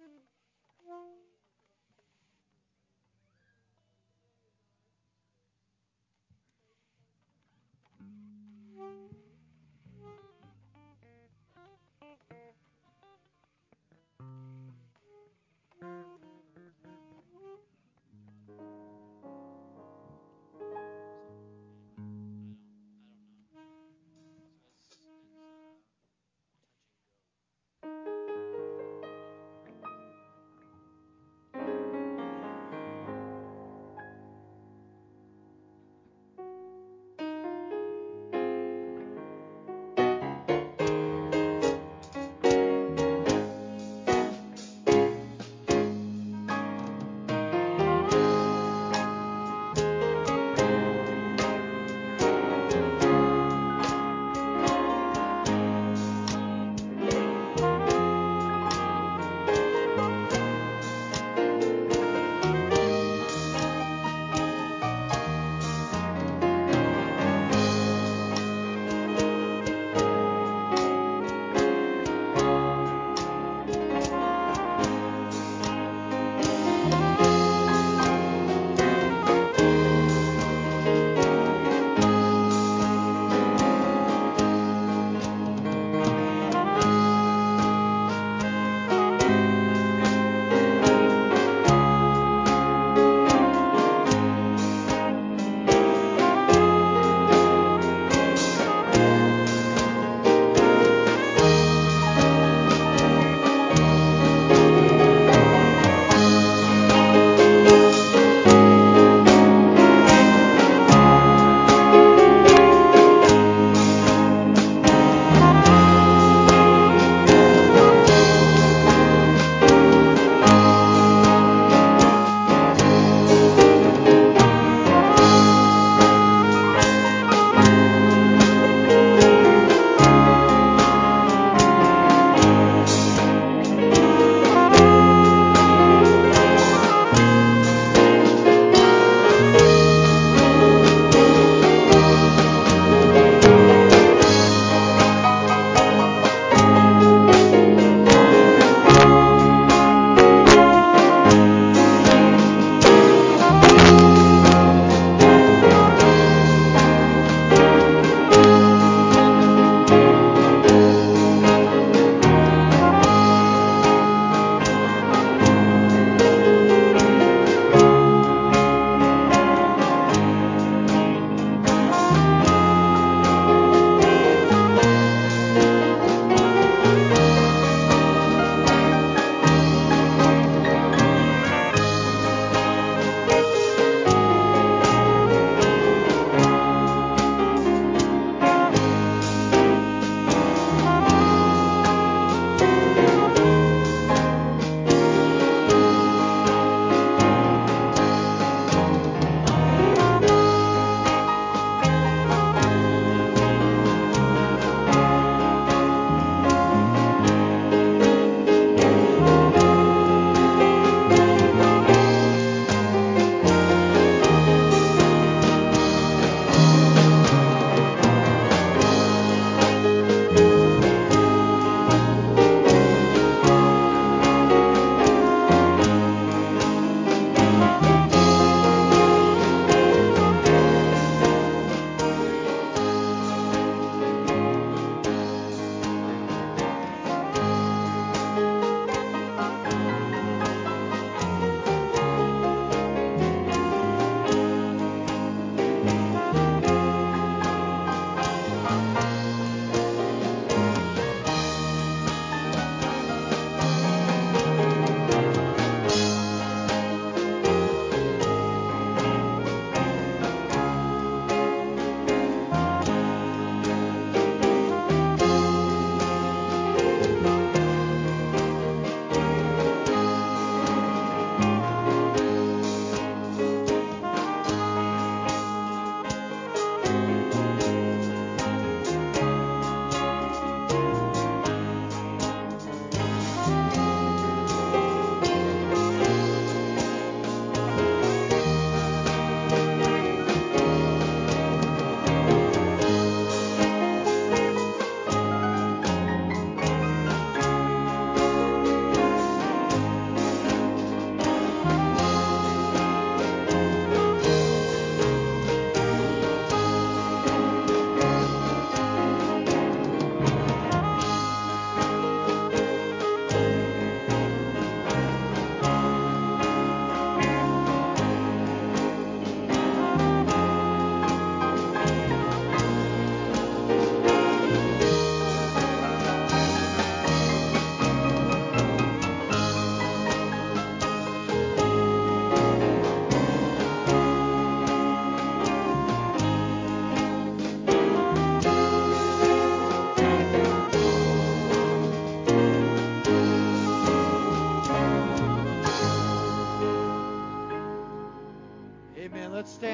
uh,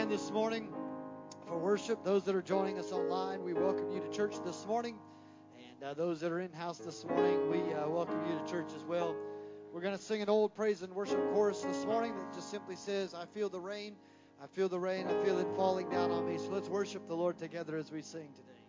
this morning for worship. Those that are joining us online, we welcome you to church this morning. And uh, those that are in house this morning, we uh, welcome you to church as well. We're going to sing an old praise and worship chorus this morning that just simply says, I feel the rain, I feel the rain, I feel it falling down on me. So let's worship the Lord together as we sing today.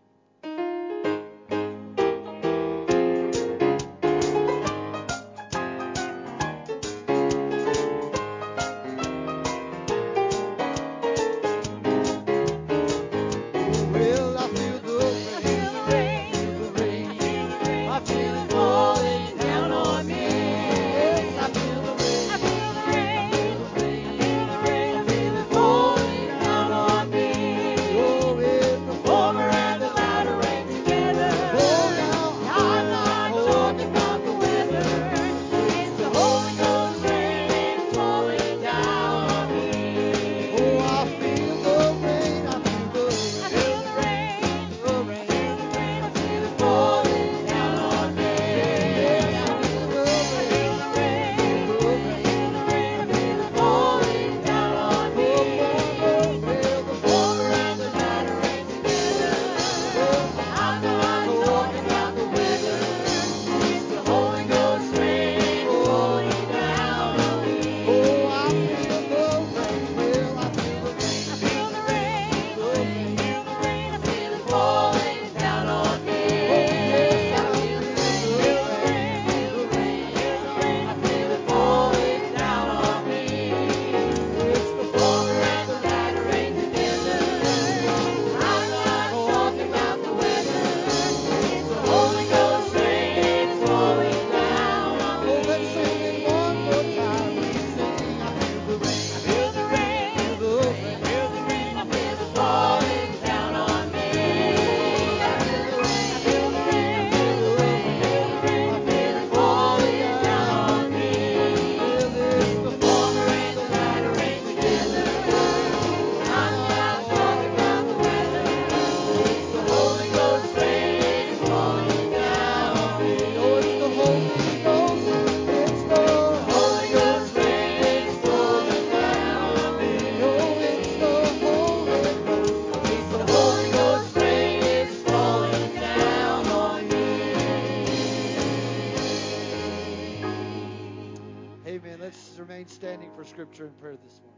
Scripture and prayer this morning.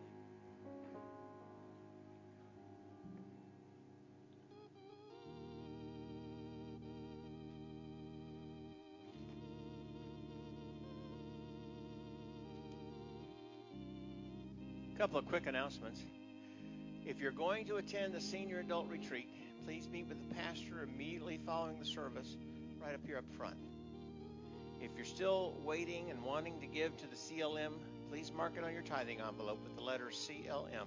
Couple of quick announcements. If you're going to attend the senior adult retreat, please meet with the pastor immediately following the service right up here up front. If you're still waiting and wanting to give to the CLM please mark it on your tithing envelope with the letter CLM.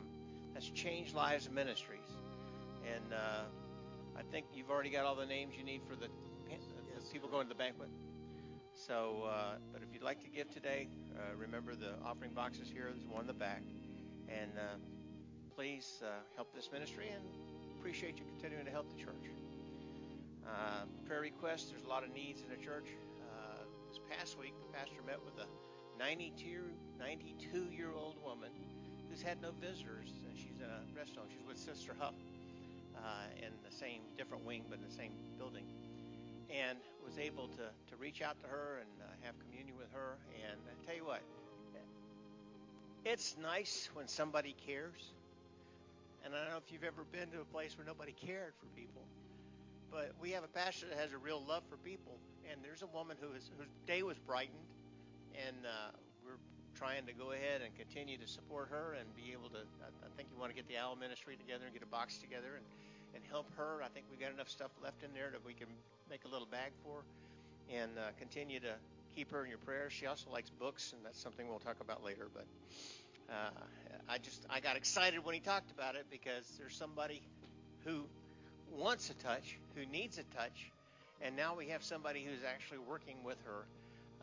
That's Change Lives Ministries. And uh, I think you've already got all the names you need for the, the people going to the banquet. So, uh, but if you'd like to give today, uh, remember the offering boxes here. There's one in the back. And uh, please uh, help this ministry and appreciate you continuing to help the church. Uh, prayer requests, there's a lot of needs in the church. this past week, the pastor met with a 92, 92 year old woman who's had no visitors. and She's in a rest home. She's with Sister Huff uh, in the same, different wing, but in the same building. And was able to, to reach out to her and uh, have communion with her. And I tell you what, it's nice when somebody cares. And I don't know if you've ever been to a place where nobody cared for people. But we have a pastor that has a real love for people. And there's a woman who is, whose day was brightened and uh, trying to go ahead and continue to support her and be able to. I, I think you want to get the Owl Ministry together and get a box together and and help her. I think we've got enough stuff left in there that we can make a little bag for, and uh, continue to keep her in your prayers. She also likes books, and that's something we'll talk about later. But uh, I just I got excited when he talked about it because there's somebody who wants a touch, who needs a touch, and now we have somebody who's actually working with her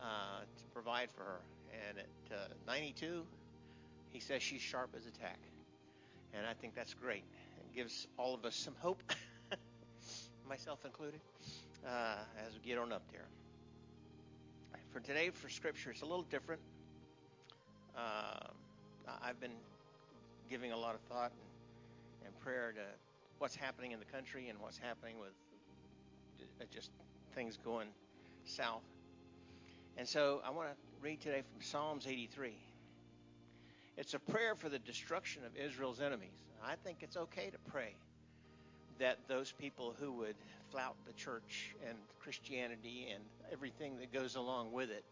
uh, to provide for her. And at uh, 92, he says she's sharp as a tack. And I think that's great. It gives all of us some hope, myself included, uh, as we get on up there. For today, for Scripture, it's a little different. Uh, I've been giving a lot of thought and prayer to what's happening in the country and what's happening with uh, just things going south. And so I want to read today from Psalms 83. It's a prayer for the destruction of Israel's enemies. I think it's okay to pray that those people who would flout the church and Christianity and everything that goes along with it,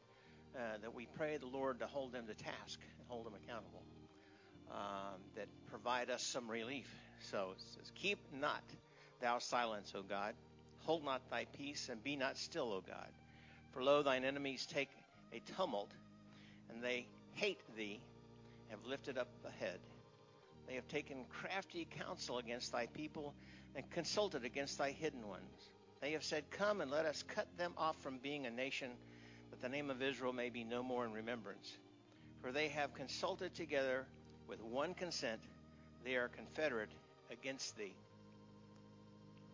uh, that we pray the Lord to hold them to task and hold them accountable, um, that provide us some relief. So it says, Keep not thou silence, O God. Hold not thy peace, and be not still, O God. For lo, thine enemies take a tumult, and they hate thee, have lifted up a head. They have taken crafty counsel against thy people, and consulted against thy hidden ones. They have said, Come and let us cut them off from being a nation, that the name of Israel may be no more in remembrance. For they have consulted together with one consent, they are confederate against thee.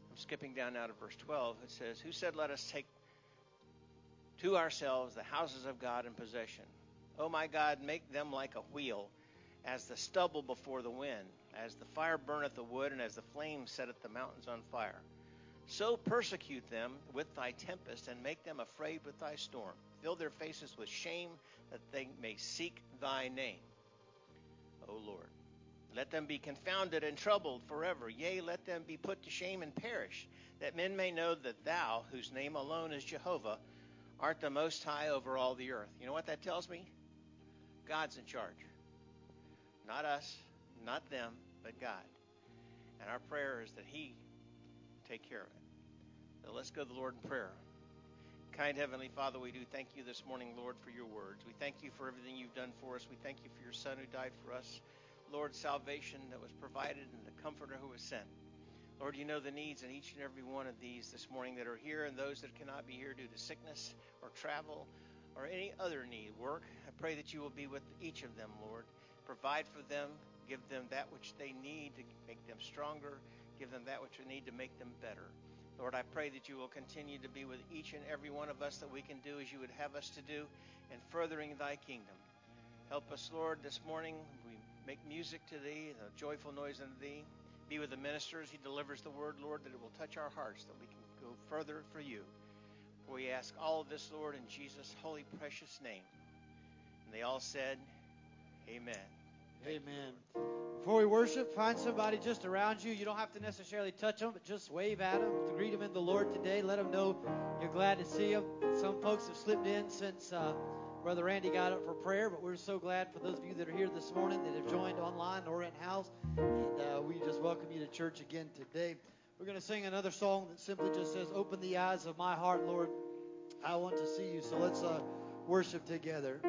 I'm skipping down now to verse 12. It says, Who said, Let us take to ourselves the houses of God in possession? O my God, make them like a wheel, as the stubble before the wind as the fire burneth the wood, and as the flame setteth the mountains on fire. So persecute them with thy tempest, and make them afraid with thy storm. Fill their faces with shame, that they may seek thy name. O Lord. Let them be confounded and troubled forever. Yea, let them be put to shame and perish, that men may know that thou, whose name alone is Jehovah, art the most high over all the earth. You know what that tells me? God's in charge. Not us, not them, but God. And our prayer is that He take care of it. So let's go to the Lord in prayer. Kind Heavenly Father, we do thank you this morning, Lord, for your words. We thank you for everything you've done for us. We thank you for your Son who died for us. Lord, salvation that was provided and the Comforter who was sent. Lord, you know the needs in each and every one of these this morning that are here and those that cannot be here due to sickness or travel or any other need, work. I pray that you will be with each of them, Lord. Provide for them, Give them that which they need to make them stronger. Give them that which they need to make them better. Lord, I pray that you will continue to be with each and every one of us that we can do as you would have us to do in furthering thy kingdom. Help us, Lord, this morning. We make music to thee, a joyful noise unto thee. Be with the ministers. He delivers the word, Lord, that it will touch our hearts, that we can go further for you. We ask all of this, Lord, in Jesus' holy, precious name. And they all said, Amen. Amen. Before we worship, find somebody just around you. You don't have to necessarily touch them, but just wave at them to greet them in the Lord today. Let them know you're glad to see them. Some folks have slipped in since uh, Brother Randy got up for prayer, but we're so glad for those of you that are here this morning that have joined online or in house. And uh, we just welcome you to church again today. We're going to sing another song that simply just says, Open the eyes of my heart, Lord. I want to see you. So let's uh, worship together.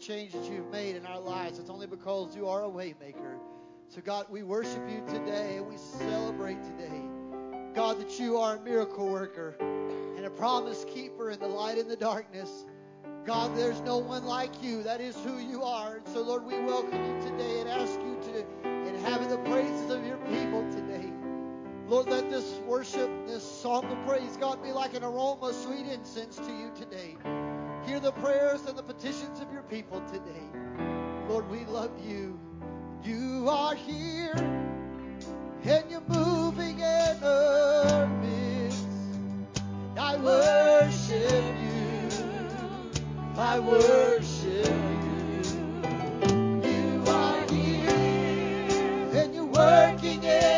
change that you've made in our lives. It's only because you are a waymaker. So, God, we worship you today and we celebrate today. God, that you are a miracle worker and a promise keeper in the light and the darkness. God, there's no one like you. That is who you are. And so, Lord, we welcome you today and ask you to inhabit the praises of your people today. Lord, let this worship, this song of praise, God, be like an aroma, sweet incense to you today. Hear the prayers and the petitions of your people today. Lord, we love you. You are here, and you're moving in our midst. I worship you. I worship you. You are here, and you're working in.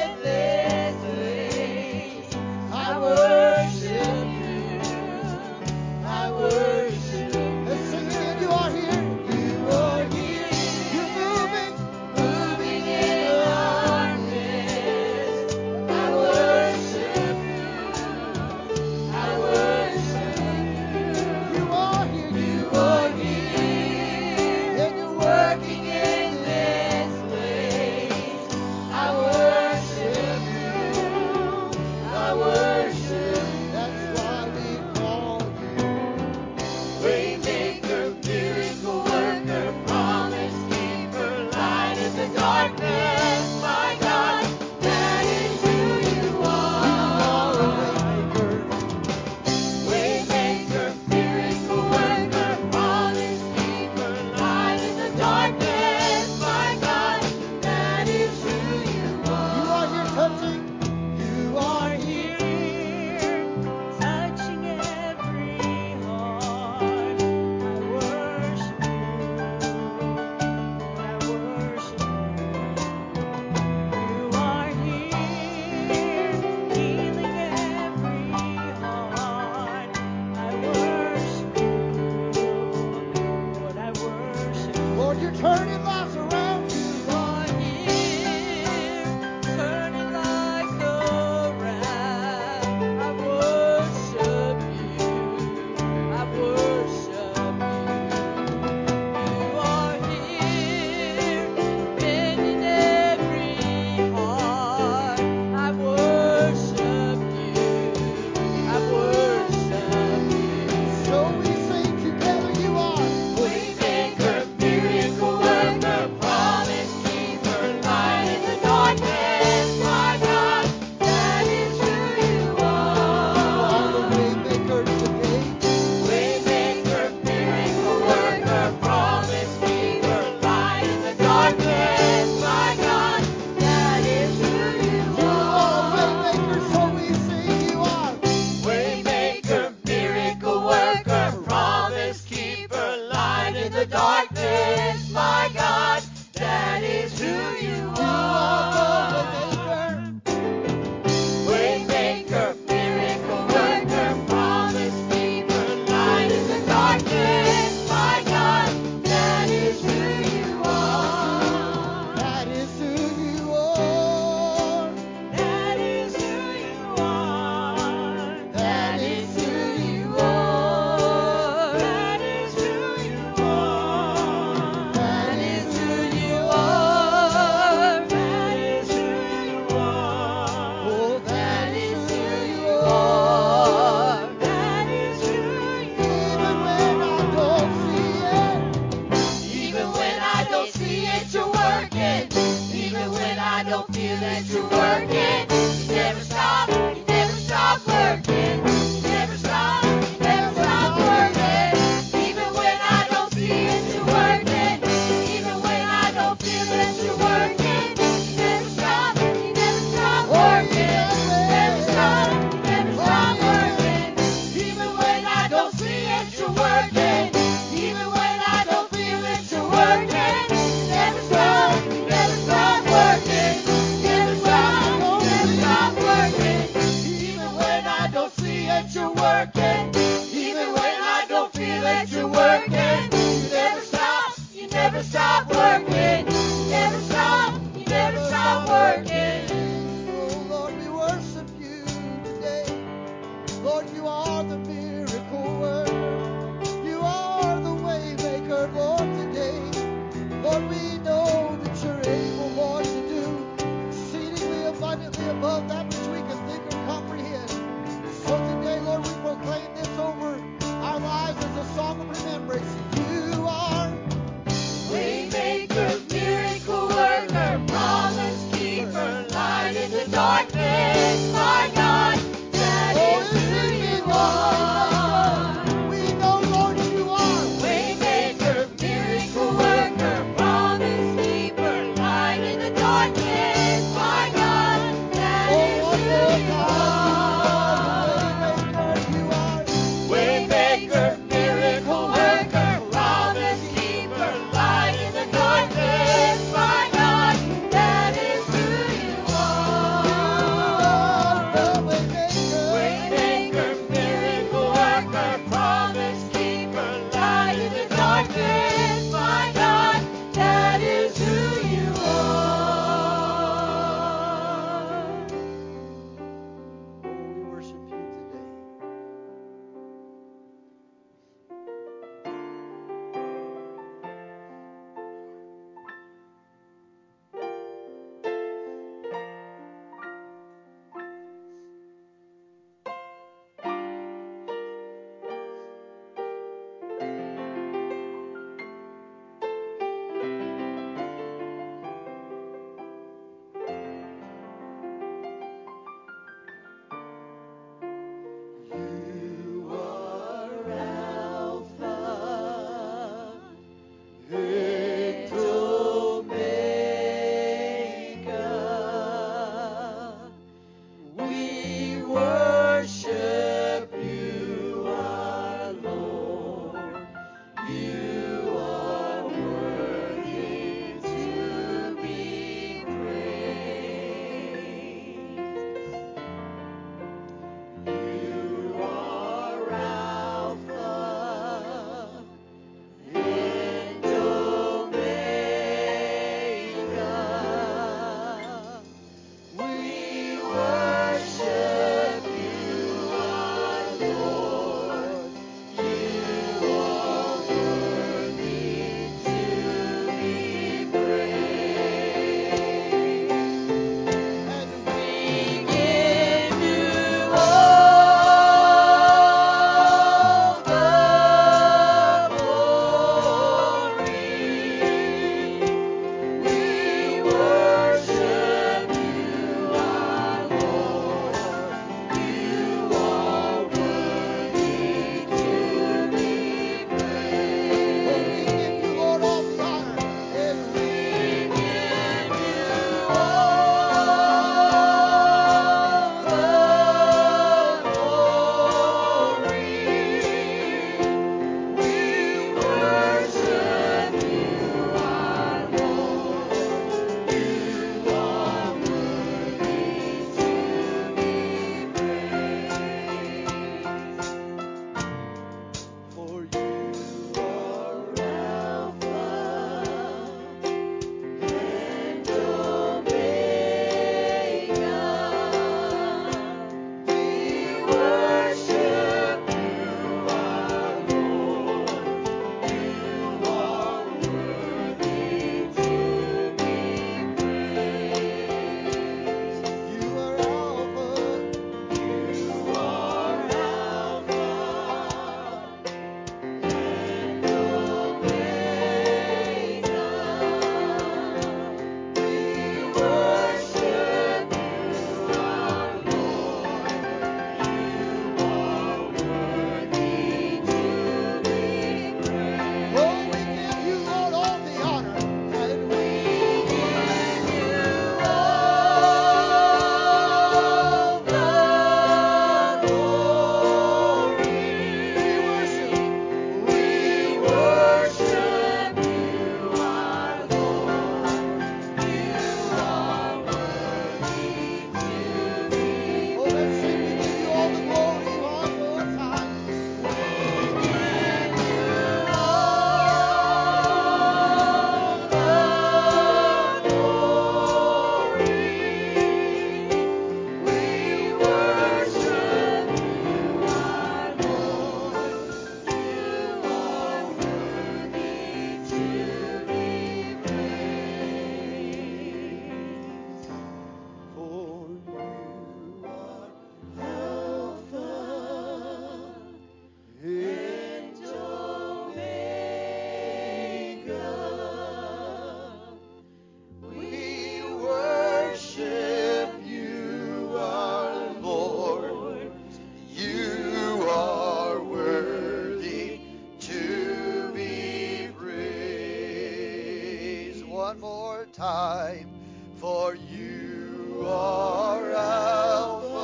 time, for you are Alpha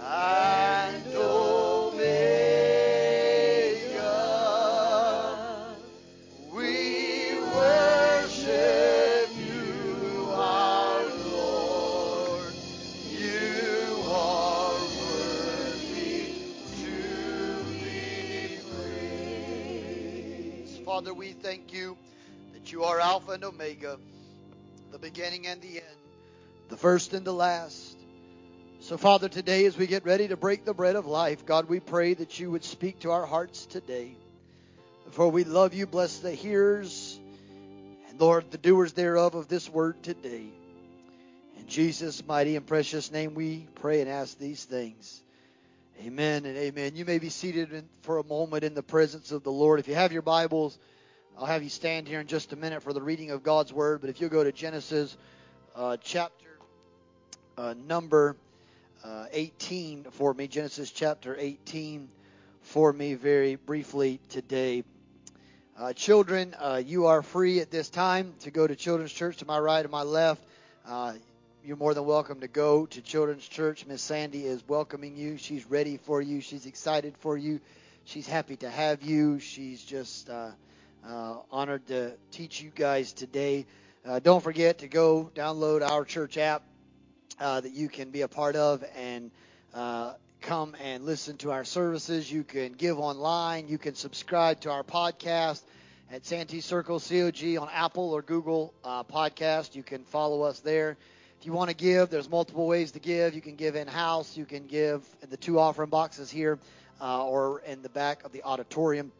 and Omega. We worship you, our Lord. You are worthy to be praised. Father, we thank Alpha and Omega, the beginning and the end, the first and the last. So, Father, today as we get ready to break the bread of life, God, we pray that you would speak to our hearts today. For we love you, bless the hearers, and Lord, the doers thereof of this word today. In Jesus' mighty and precious name we pray and ask these things. Amen and amen. You may be seated for a moment in the presence of the Lord. If you have your Bibles, I'll have you stand here in just a minute for the reading of God's Word. But if you'll go to Genesis uh, chapter uh, number uh, 18 for me, Genesis chapter 18 for me very briefly today. Uh, children, uh, you are free at this time to go to Children's Church to my right and my left. Uh, you're more than welcome to go to Children's Church. Miss Sandy is welcoming you. She's ready for you. She's excited for you. She's happy to have you. She's just uh, honored to teach you guys today. Uh, don't forget to go download our church app uh, that you can be a part of and uh, come and listen to our services. You can give online. You can subscribe to our podcast at Santee Circle COG on Apple or Google uh, Podcast. You can follow us there. If you want to give, there's multiple ways to give. You can give in house. You can give in the two offering boxes here uh, or in the back of the auditorium.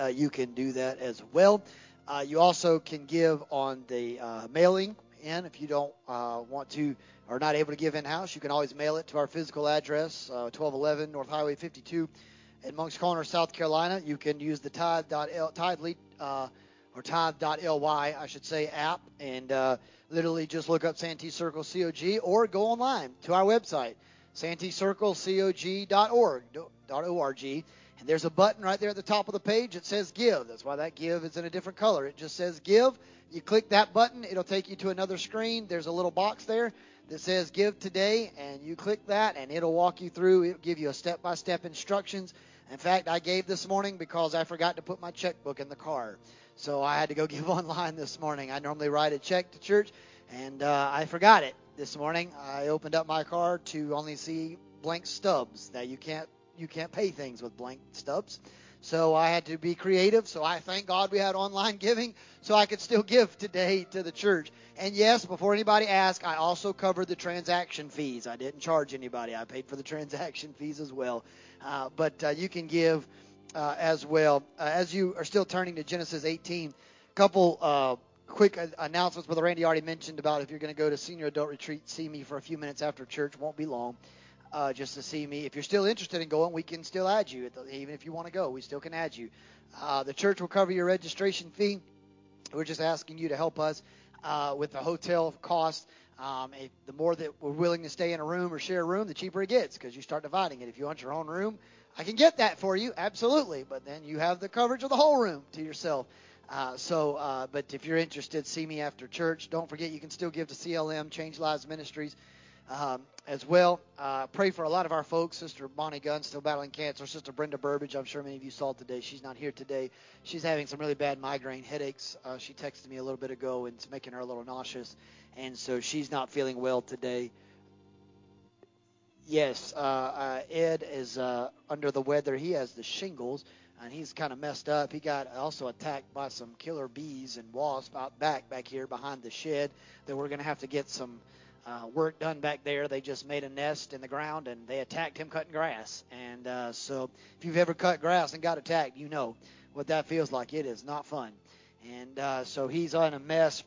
Uh, you can do that as well. Uh, you also can give on the uh, mailing in if you don't uh, want to or not able to give in house. You can always mail it to our physical address, 1211 North Highway 52 in Moncks Corner, South Carolina. You can use the tithe.l tithe or tithe.ly, I should say, app and literally just look up Santee Circle COG or go online to our website, santeecirclecog.org, .org, and there's a button right there at the top of the page that says give. That's why that give is in a different color. It just says give. You click that button, it'll take you to another screen. There's a little box there that says give today, and you click that, and it'll walk you through. It'll give you a step by step instructions. In fact, I gave this morning because I forgot to put my checkbook in the car. So I had to go give online this morning. I normally write a check to church, and uh, I forgot it this morning. I opened up my car to only see blank stubs. Now you can't you can't pay things with blank stubs. So I had to be creative. So I thank God we had online giving so I could still give today to the church. And yes, before anybody asks, I also covered the transaction fees. I didn't charge anybody. I paid for the transaction fees as well. Uh, but uh, you can give uh, as well. Uh, as you are still turning to Genesis 18, a couple uh, quick announcements. Brother Randy already mentioned about if you're going to go to senior adult retreat, see me for a few minutes after church. Won't be long. Uh, just to see me. If you're still interested in going, we can still add you. Even if you want to go, we still can add you. Uh, the church will cover your registration fee. We're just asking you to help us uh, with the hotel cost. Um, if, the more that we're willing to stay in a room or share a room, the cheaper it gets because you start dividing it. If you want your own room, I can get that for you, absolutely. But then you have the coverage of the whole room to yourself. Uh, so, uh, but if you're interested, see me after church. Don't forget, you can still give to CLM, Change Lives Ministries, um, as well. Uh, pray for a lot of our folks. Sister Bonnie Gunn still battling cancer. Sister Brenda Burbage, I'm sure many of you saw today. She's not here today. She's having some really bad migraine headaches. Uh, she texted me a little bit ago, and it's making her a little nauseous, and so she's not feeling well today. Yes, uh, uh, Ed is uh, under the weather. He has the shingles and he's kind of messed up. He got also attacked by some killer bees and wasps out back back here behind the shed. That we're going to have to get some uh, work done back there. They just made a nest in the ground and they attacked him cutting grass. And uh, so if you've ever cut grass and got attacked, you know what that feels like. It is not fun. And uh, so he's on a mess.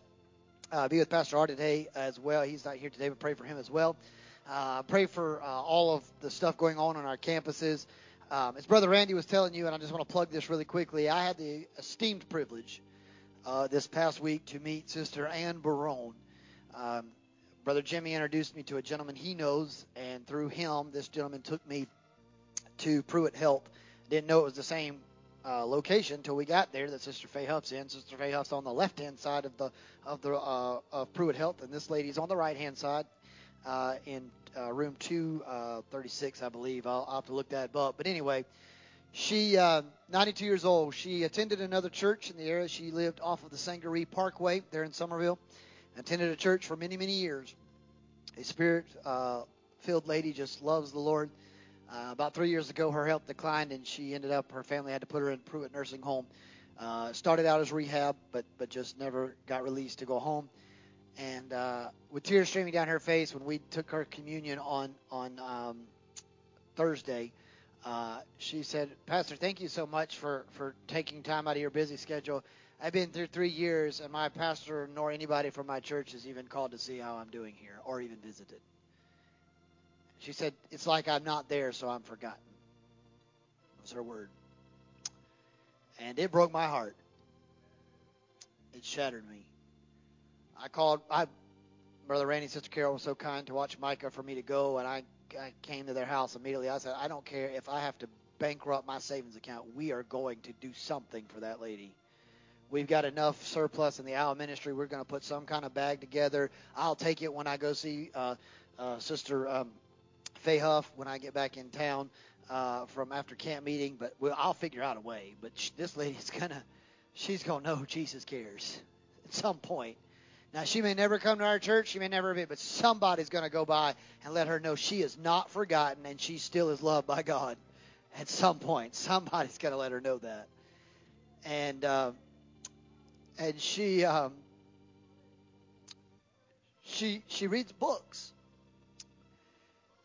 Uh, be with Pastor Art today as well. He's not here today, but pray for him as well. Uh, pray for all of the stuff going on on our campuses. Um, as Brother Randy was telling you, and I just want to plug this really quickly, I had the esteemed privilege this past week to meet Sister Ann Barone. Um, Brother Jimmy introduced me to a gentleman he knows, and through him, this gentleman took me to Pruitt Health. Didn't know it was the same uh, location until we got there that Sister Faye Huff's in. Sister Faye Huff's on the left hand side of the of the uh, of Pruitt Health, and this lady's on the right hand side uh, in uh, room 236, uh, I believe. I'll, I'll, have to look that up. But anyway, she, uh, 92 years old, she attended another church in the area. She lived off of the Sangaree Parkway there in Summerville. Attended a church for many, many years. A spirit uh, filled lady just loves the Lord. Uh, about three years ago, her health declined, and she ended up, her family had to put her in Pruitt Nursing Home Uh, started out as rehab, but but just never got released to go home. And uh, with tears streaming down her face when we took her communion on on um, Thursday, uh, she said, "Pastor, thank you so much for for taking time out of your busy schedule. I've been through three years, and my pastor nor anybody from my church has even called to see how I'm doing here or even visited." She said, "It's like I'm not there, so I'm forgotten." Was her word and it broke my heart. It shattered me. I called. I, brother Randy, sister Carol was so kind to watch Micah for me to go, and I, I came to their house immediately. I said, I don't care if I have to bankrupt my savings account. We are going to do something for that lady. We've got enough surplus in the Owl Ministry. We're going to put some kind of bag together. I'll take it when I go see uh, uh, Sister um, Faye Huff when I get back in town uh, from after camp meeting, but we'll, I'll figure out a way. But sh- this lady's gonna, she's gonna know Jesus cares at some point. Now she may never come to our church, she may never be, but somebody's gonna go by and let her know she is not forgotten and she still is loved by God. At some point, somebody's gonna let her know that. And uh, and she um, she she reads books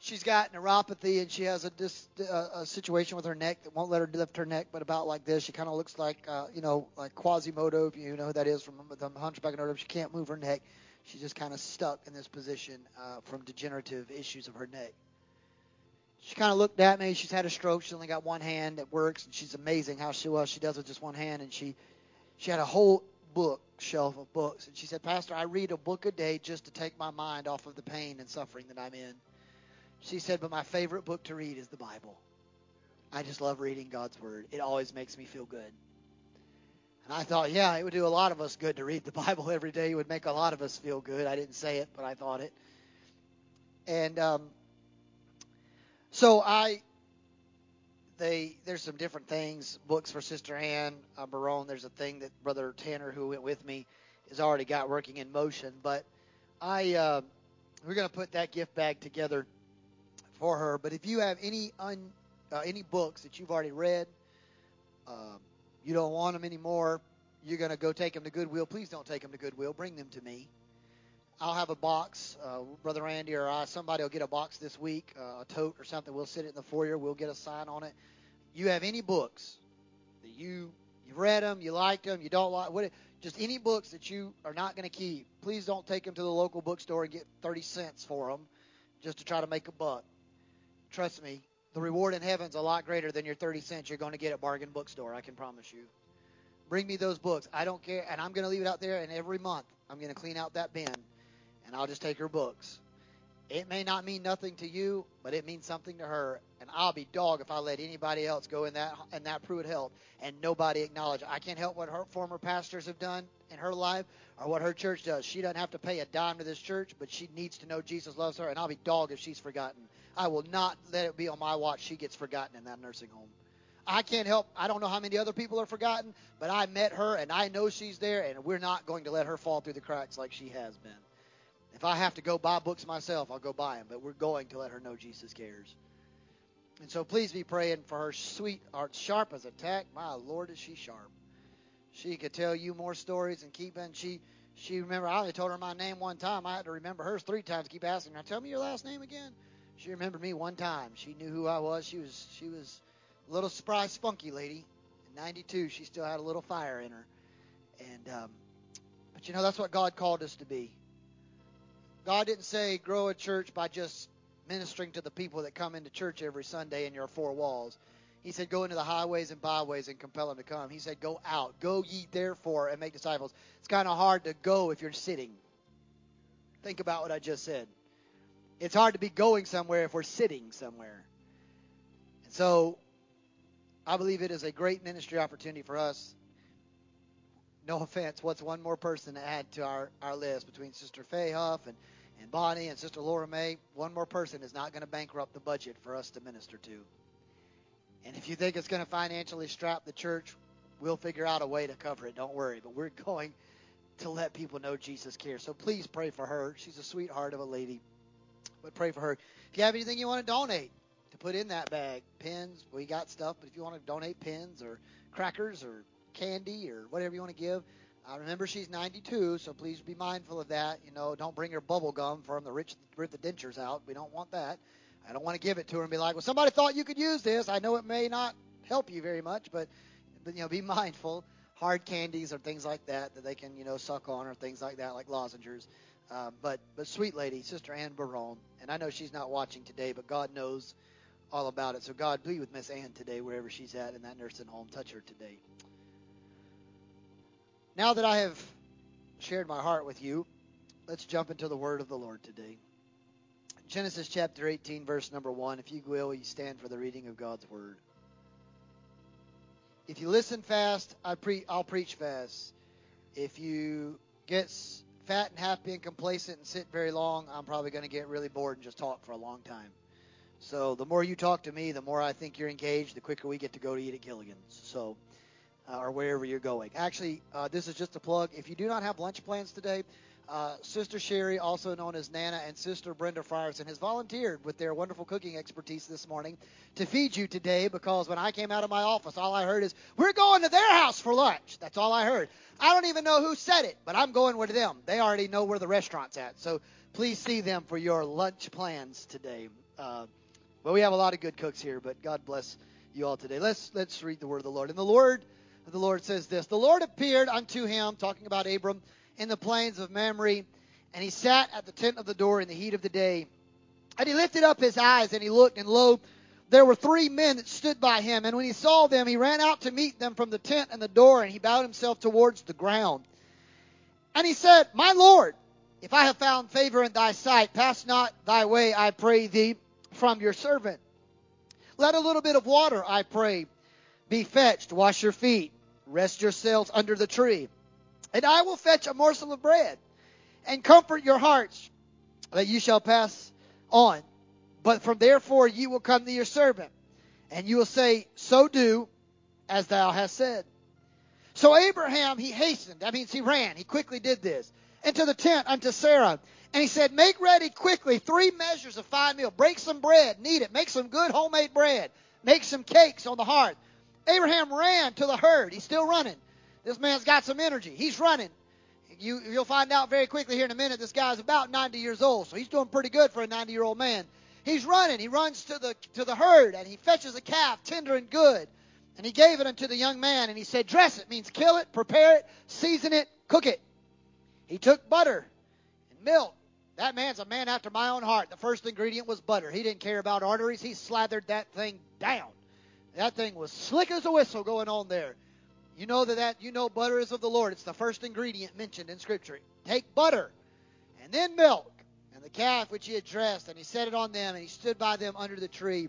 she's got neuropathy and she has a, dis, uh, a situation with her neck that won't let her lift her neck, but about like this. She kind of looks like, uh, you know, like Quasimodo, if you know who that is from the Hunchback of Notre Dame. She can't move her neck. She's just kind of stuck in this position uh, from degenerative issues of her neck. She kind of looked at me. She's had a stroke. She's only got one hand that works, and she's amazing how she well she does with just one hand. And she she had a whole bookshelf of books, and she said, Pastor, I read a book a day just to take my mind off of the pain and suffering that I'm in. She said, but my favorite book to read is the Bible. I just love reading God's Word. It always makes me feel good. And I thought, yeah, it would do a lot of us good to read the Bible every day. It would make a lot of us feel good. I didn't say it, but I thought it. And um, so I, they, there's some different things, books for Sister Ann uh, Barone. There's a thing that Brother Tanner, who went with me, has already got working in motion. But I, uh, we're going to put that gift bag together for her. But if you have any un, uh, any books that you've already read, um, you don't want them anymore, you're going to go take them to Goodwill. Please don't take them to Goodwill. Bring them to me. I'll have a box. Uh, Brother Randy or I, somebody will get a box this week, uh, a tote or something. We'll sit it in the foyer. We'll get a sign on it. You have any books that you you've read them, you liked them, you don't like what? Just any books that you are not going to keep. Please don't take them to the local bookstore and get 30 cents for them just to try to make a buck trust me, the reward in heaven's a lot greater than your 30 cents you're going to get at bargain bookstore. I can promise you. Bring me those books. I don't care, and I'm going to leave it out there. And every month, I'm going to clean out that bin, and I'll just take her books. It may not mean nothing to you, but it means something to her. And I'll be dog if I let anybody else go in that in that Pruitt Health and nobody acknowledge. I can't help what her former pastors have done in her life or what her church does. She doesn't have to pay a dime to this church, but she needs to know Jesus loves her. And I'll be dog if she's forgotten. I will not let it be on my watch she gets forgotten in that nursing home. I can't help. I don't know how many other people are forgotten, but I met her and I know she's there, and we're not going to let her fall through the cracks like she has been. If I have to go buy books myself, I'll go buy them, but we're going to let her know Jesus cares. And so please be praying for her sweet heart, sharp as a tack. My Lord, is she sharp. She could tell you more stories and keep and she she remember I only told her my name one time. I had to remember hers three times. Keep asking her, tell me your last name again. She remembered me one time. She knew who I was. She was she was a little spry, spunky lady. In '92, she still had a little fire in her. And um, but you know that's what God called us to be. God didn't say grow a church by just ministering to the people that come into church every Sunday in your four walls. He said, Go into the highways and byways and compel them to come. He said, Go out. Go ye therefore and make disciples. It's kind of hard to go if you're sitting. Think about what I just said. It's hard to be going somewhere if we're sitting somewhere. And so I believe it is a great ministry opportunity for us. No offense, what's one more person to add to our, our list between Sister Faye Huff and, and Bonnie and Sister Laura May? One more person is not going to bankrupt the budget for us to minister to. And if you think it's going to financially strap the church, we'll figure out a way to cover it. Don't worry. But we're going to let people know Jesus cares. So please pray for her. She's a sweetheart of a lady. But pray for her. If you have anything you want to donate to put in that bag, pins, we got stuff. But if you want to donate pins or crackers or candy or whatever you want to give. Uh, remember, she's 92, so please be mindful of that. You know, don't bring her bubble gum from the rich rip the dentures out. We don't want that. I don't want to give it to her and be like, well, somebody thought you could use this. I know it may not help you very much, but, but you know, be mindful. Hard candies or things like that that they can, you know, suck on or things like that, like lozenges. Uh, but but sweet lady, Sister Ann Barone, and I know she's not watching today, but God knows all about it. So God, be with Miss Ann today, wherever she's at in that nursing home. Touch her today. Now that I have shared my heart with you, let's jump into the word of the Lord today. Genesis chapter 18, verse number 1. If you will, you stand for the reading of God's word. If you listen fast, I pre- I'll preach fast. If you get fat and happy and complacent and sit very long, I'm probably going to get really bored and just talk for a long time. So the more you talk to me, the more I think you're engaged, the quicker we get to go to eat at Gilligan's. So uh, or wherever you're going. Actually, uh, this is just a plug. If you do not have lunch plans today, uh, Sister Sherry, also known as Nana, and Sister Brenda Frierson has volunteered with their wonderful cooking expertise this morning to feed you today because when I came out of my office, all I heard is, We're going to their house for lunch. That's all I heard. I don't even know who said it, but I'm going with them. They already know where the restaurant's at. So please see them for your lunch plans today. Uh, well, we have a lot of good cooks here, but God bless you all today. Let's let's read the word of the Lord. And the Lord the Lord says this The Lord appeared unto him, talking about Abram, in the plains of Mamre, and he sat at the tent of the door in the heat of the day. And he lifted up his eyes, and he looked, and lo, there were three men that stood by him. And when he saw them, he ran out to meet them from the tent and the door, and he bowed himself towards the ground. And he said, My Lord, if I have found favor in thy sight, pass not thy way, I pray thee, from your servant. Let a little bit of water, I pray, be fetched, wash your feet, rest yourselves under the tree, and I will fetch a morsel of bread, and comfort your hearts, that you shall pass on. But from therefore you will come to your servant, and you will say, So do as thou hast said. So Abraham, he hastened, that means he ran, he quickly did this, into the tent unto Sarah. And he said, Make ready quickly three measures of fine meal. Break some bread, knead it, make some good homemade bread. Make some cakes on the hearth. Abraham ran to the herd. He's still running. This man's got some energy. He's running. You, you'll find out very quickly here in a minute. This guy's about 90 years old, so he's doing pretty good for a 90 year old man. He's running. He runs to the to the herd and he fetches a calf, tender and good, and he gave it unto the young man. And he said, "Dress it means kill it, prepare it, season it, cook it." He took butter and milk. That man's a man after my own heart. The first ingredient was butter. He didn't care about arteries. He slathered that thing down. That thing was slick as a whistle going on there. You know that, that you know butter is of the Lord. It's the first ingredient mentioned in Scripture. Take butter and then milk and the calf which he had dressed, and he set it on them, and he stood by them under the tree,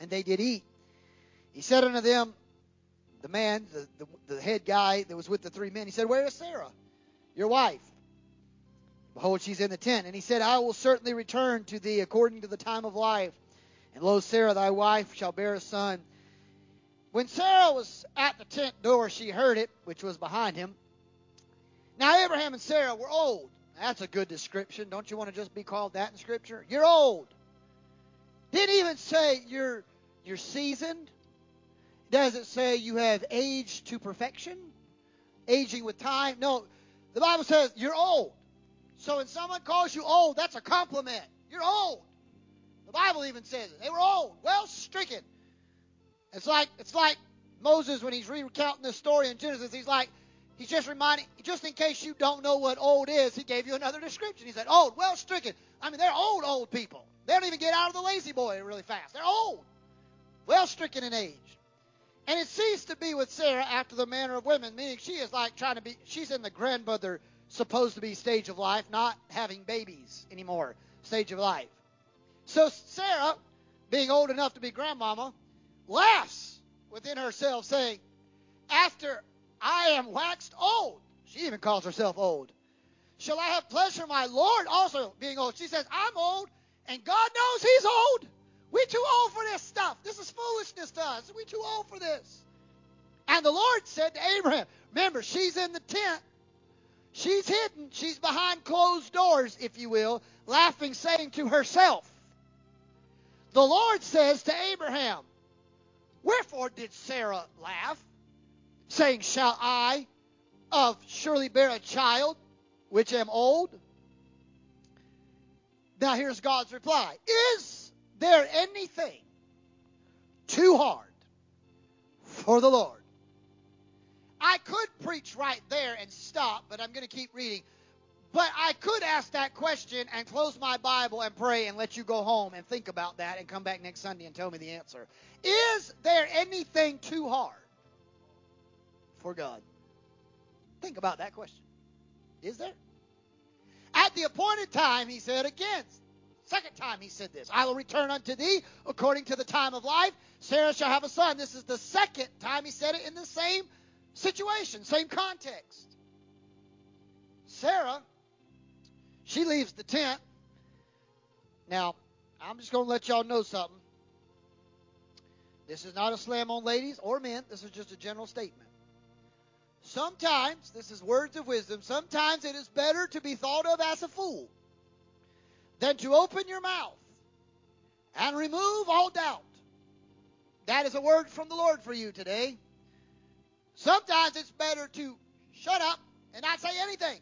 and they did eat. He said unto them, the man, the, the, the head guy that was with the three men, he said, Where is Sarah, your wife? Behold, she's in the tent. And he said, I will certainly return to thee according to the time of life. And lo, Sarah, thy wife, shall bear a son. When Sarah was at the tent door, she heard it, which was behind him. Now, Abraham and Sarah were old. That's a good description. Don't you want to just be called that in Scripture? You're old. Didn't even say you're you're seasoned. Does it say you have aged to perfection? Aging with time? No. The Bible says you're old. So when someone calls you old, that's a compliment. You're old. The Bible even says it. They were old, well stricken. It's like it's like Moses when he's recounting this story in Genesis. He's like, he's just reminding, just in case you don't know what old is, he gave you another description. He said, old, well stricken. I mean, they're old, old people. They don't even get out of the lazy boy really fast. They're old, well stricken in age. And it ceased to be with Sarah after the manner of women, meaning she is like trying to be, she's in the grandmother supposed to be stage of life, not having babies anymore, stage of life. So Sarah, being old enough to be grandmama, laughs within herself, saying, After I am waxed old, she even calls herself old, shall I have pleasure, my Lord, also being old? She says, I'm old, and God knows He's old. We're too old for this stuff. This is foolishness to us. We're too old for this. And the Lord said to Abraham, remember, she's in the tent. She's hidden. She's behind closed doors, if you will, laughing, saying to herself, The Lord says to Abraham, Wherefore did Sarah laugh? saying, Shall I of surely bear a child, which am old? Now here's God's reply Is there anything too hard for the Lord? I could preach right there and stop, but I'm going to keep reading. But I could ask that question and close my Bible and pray and let you go home and think about that and come back next Sunday and tell me the answer. Is there anything too hard for God? Think about that question. Is there? At the appointed time, he said again. Second time he said this I will return unto thee according to the time of life. Sarah shall have a son. This is the second time he said it in the same situation, same context. Sarah she leaves the tent. Now, I'm just going to let y'all know something. This is not a slam on ladies or men. This is just a general statement. Sometimes, this is words of wisdom, sometimes it is better to be thought of as a fool than to open your mouth and remove all doubt. That is a word from the Lord for you today. Sometimes it's better to shut up and not say anything.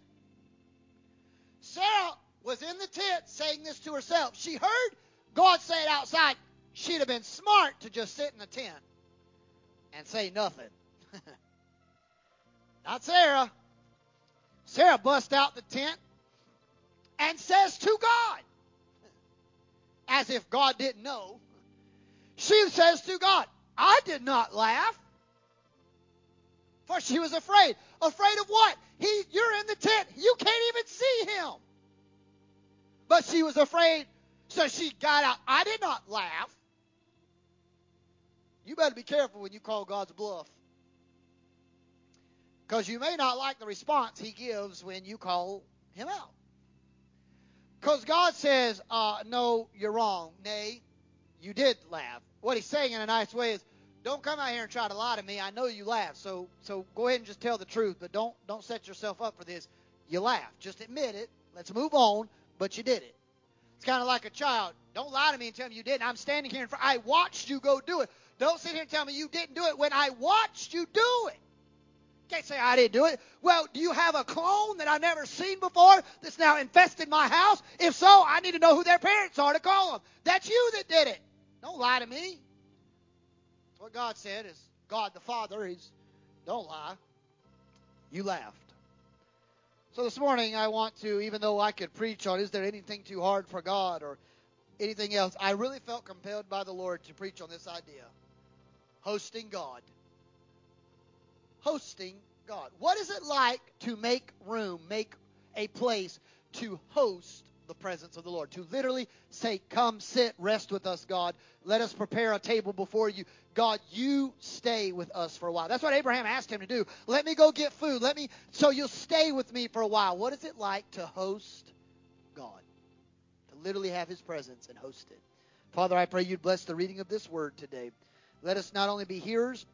Sarah was in the tent saying this to herself. She heard God say it outside. She'd have been smart to just sit in the tent and say nothing. Not Sarah. Sarah busts out the tent and says to God, as if God didn't know, she says to God, I did not laugh. For she was afraid. Afraid of what? He, you're in the tent. You can't even see him. But she was afraid, so she got out. I did not laugh. You better be careful when you call God's bluff. Because you may not like the response he gives when you call him out. Because God says, uh, no, you're wrong. Nay, you did laugh. What he's saying in a nice way is, don't come out here and try to lie to me. I know you laughed. So so go ahead and just tell the truth, but don't don't set yourself up for this. You laughed. Just admit it. Let's move on, but you did it. It's kind of like a child. Don't lie to me and tell me you didn't. I'm standing here in front. I watched you go do it. Don't sit here and tell me you didn't do it when I watched you do it. Can't say I didn't do it. Well, do you have a clone that I've never seen before that's now infested my house? If so, I need to know who their parents are to call them. That's you that did it. Don't lie to me. What God said is God the Father, is don't lie. You laughed. So this morning I want to, even though I could preach on is there anything too hard for God or anything else, I really felt compelled by the Lord to preach on this idea. Hosting God. Hosting God. What is it like to make room, make a place to host the presence of the Lord? To literally say, Come sit, rest with us, God. Let us prepare a table before you. God, you stay with us for a while. That's what Abraham asked him to do. Let me go get food. Let me so you'll stay with me for a while. What is it like to host God? To literally have his presence and host it. Father, I pray you'd bless the reading of this word today. Let us not only be hearers,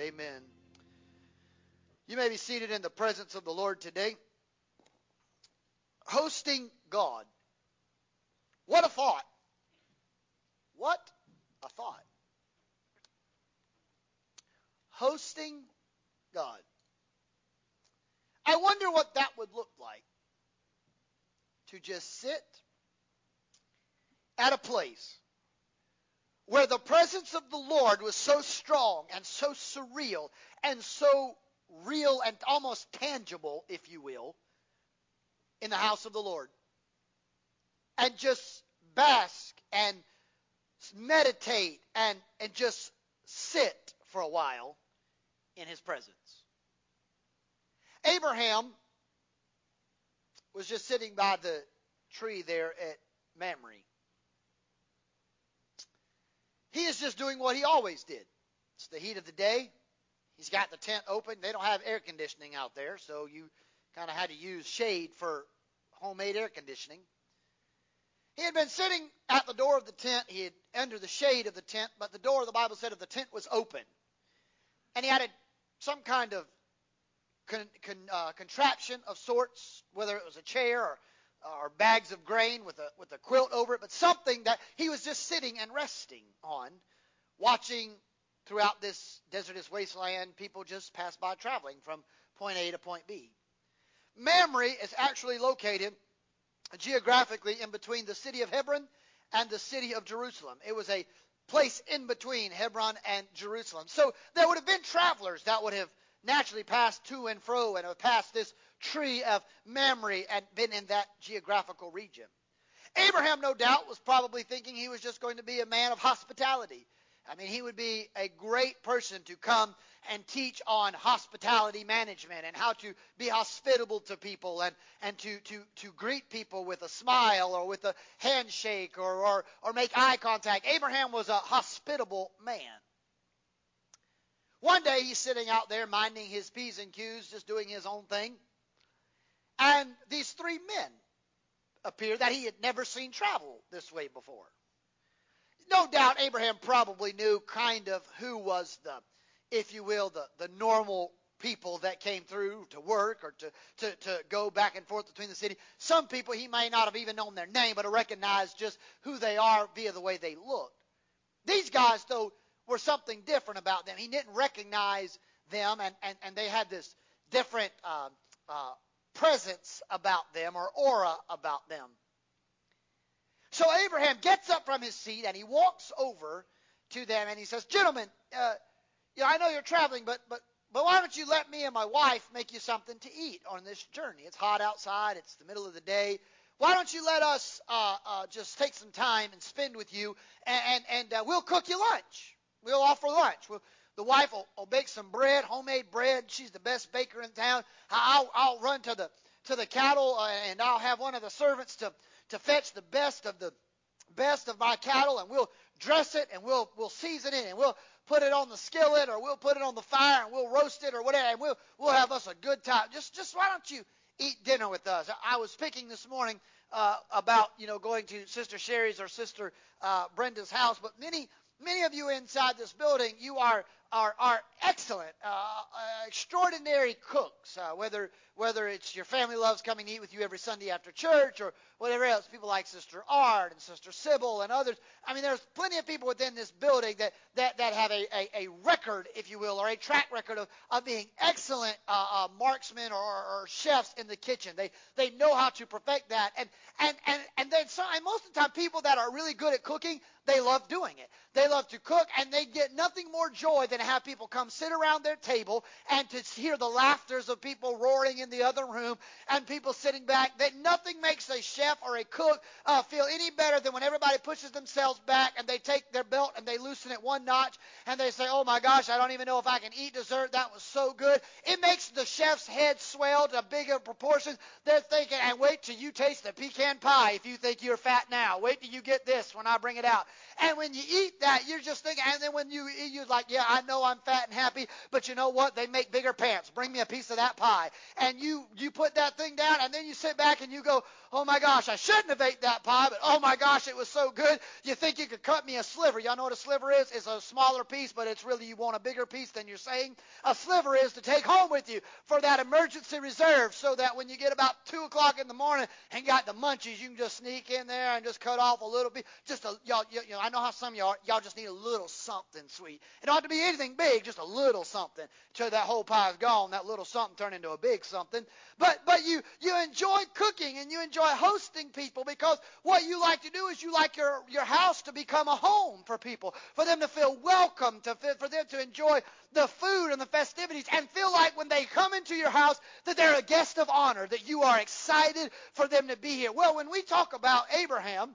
Amen. You may be seated in the presence of the Lord today. Hosting God. What a thought. What a thought. Hosting God. I wonder what that would look like to just sit at a place where the presence of the Lord was so strong and so surreal and so real and almost tangible, if you will, in the house of the Lord. And just bask and meditate and, and just sit for a while in his presence. Abraham was just sitting by the tree there at Mamre. He is just doing what he always did. It's the heat of the day. He's got the tent open. They don't have air conditioning out there, so you kind of had to use shade for homemade air conditioning. He had been sitting at the door of the tent. He had under the shade of the tent, but the door, of the Bible said, of the tent was open. And he had a, some kind of con, con, uh, contraption of sorts, whether it was a chair or, or bags of grain with a, with a quilt over it, but something that he was just sitting and resting on, watching throughout this desertous wasteland people just pass by traveling from point A to point B. Mamre is actually located geographically in between the city of Hebron and the city of Jerusalem. It was a place in between Hebron and Jerusalem. So there would have been travelers that would have naturally passed to and fro and have passed this tree of Mamre and been in that geographical region. Abraham, no doubt, was probably thinking he was just going to be a man of hospitality. I mean, he would be a great person to come and teach on hospitality management and how to be hospitable to people and, and to, to, to greet people with a smile or with a handshake or, or, or make eye contact. Abraham was a hospitable man. One day he's sitting out there minding his P's and Q's, just doing his own thing. And these three men appear that he had never seen travel this way before. No doubt Abraham probably knew kind of who was the, if you will, the, the normal people that came through to work or to, to, to go back and forth between the city. Some people he may not have even known their name, but recognized just who they are via the way they looked. These guys, though, were something different about them. He didn't recognize them, and, and, and they had this different uh, uh, presence about them or aura about them. So Abraham gets up from his seat and he walks over to them and he says, "Gentlemen, uh, you know, I know you're traveling, but but but why don't you let me and my wife make you something to eat on this journey? It's hot outside. It's the middle of the day. Why don't you let us uh, uh, just take some time and spend with you, and and, and uh, we'll cook you lunch. We'll offer lunch. We'll, the wife will, will bake some bread, homemade bread. She's the best baker in town. I'll, I'll run to the to the cattle uh, and I'll have one of the servants to to fetch the best of the best of my cattle and we'll dress it and we'll we'll season it and we'll put it on the skillet or we'll put it on the fire and we'll roast it or whatever and we'll we'll have us a good time. Just just why don't you eat dinner with us? I was speaking this morning uh, about you know going to Sister Sherry's or Sister uh, Brenda's house, but many many of you inside this building, you are are, are excellent, uh, uh, extraordinary cooks. Uh, whether whether it's your family loves coming to eat with you every Sunday after church or whatever else, people like Sister Art and Sister Sybil and others. I mean, there's plenty of people within this building that that, that have a, a, a record, if you will, or a track record of, of being excellent uh, uh, marksmen or, or chefs in the kitchen. They they know how to perfect that, and and and and then so, and most of the time, people that are really good at cooking, they love doing it. They love to cook, and they get nothing more joy than to have people come sit around their table and to hear the laughters of people roaring in the other room and people sitting back. That nothing makes a chef or a cook uh, feel any better than when everybody pushes themselves back and they take their belt and they loosen it one notch and they say, "Oh my gosh, I don't even know if I can eat dessert. That was so good." It makes the chef's head swell to bigger proportions. They're thinking, "And wait till you taste the pecan pie if you think you're fat now. Wait till you get this when I bring it out." And when you eat that, you're just thinking, and then when you eat, you're like, "Yeah, I know I'm fat and happy, but you know what? They make bigger pants. Bring me a piece of that pie." And you you put that thing down, and then you sit back and you go, "Oh my gosh, I shouldn't have ate that pie, but oh my gosh, it was so good." You think you could cut me a sliver? Y'all know what a sliver is? It's a smaller piece, but it's really you want a bigger piece than you're saying. A sliver is to take home with you for that emergency reserve, so that when you get about two o'clock in the morning and got the munchies, you can just sneak in there and just cut off a little bit. Just a y'all, you know, I know how some y'all y'all just need a little something sweet. It don't have to be anything big, just a little something. Till that whole pie is gone, that little something turn into a big something. But but you you enjoy cooking and you enjoy hosting people because what you like to do is you like your your house to become a home for people, for them to feel welcome, to for them to enjoy the food and the festivities and feel like when they come into your house that they're a guest of honor, that you are excited for them to be here. Well, when we talk about Abraham,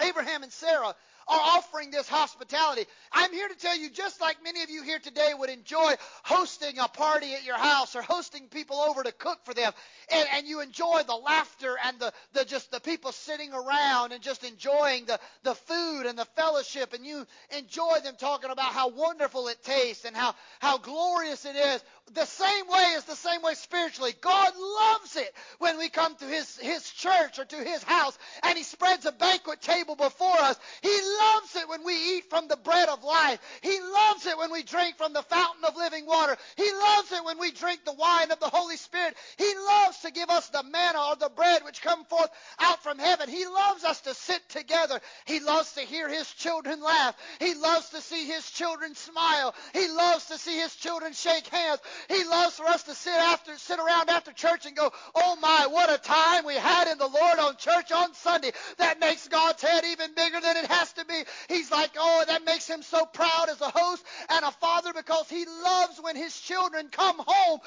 Abraham and Sarah are offering this hospitality. I'm here to tell you, just like many of you here today would enjoy hosting a party at your house or hosting people over to cook for them, and, and you enjoy the laughter and the, the just the people sitting around and just enjoying the, the food and the fellowship, and you enjoy them talking about how wonderful it tastes and how, how glorious it is. The same way is the same way spiritually. God loves it when we come to his, his church or to his house and he spreads a banquet table before us. He loves it when we eat from the bread of life. He loves it it when we drink from the fountain of living water. He loves it when we drink the wine of the Holy Spirit. He loves to give us the manna or the bread which come forth out from heaven. He loves us to sit together. He loves to hear his children laugh. He loves to see his children smile. He loves to see his children shake hands. He loves for us to sit after sit around after church and go, "Oh my, what a time we had in the Lord on church on Sunday." That makes God's head even bigger than it has to be. He's like, "Oh, that makes him so proud as a host and a father because he loves when his children come home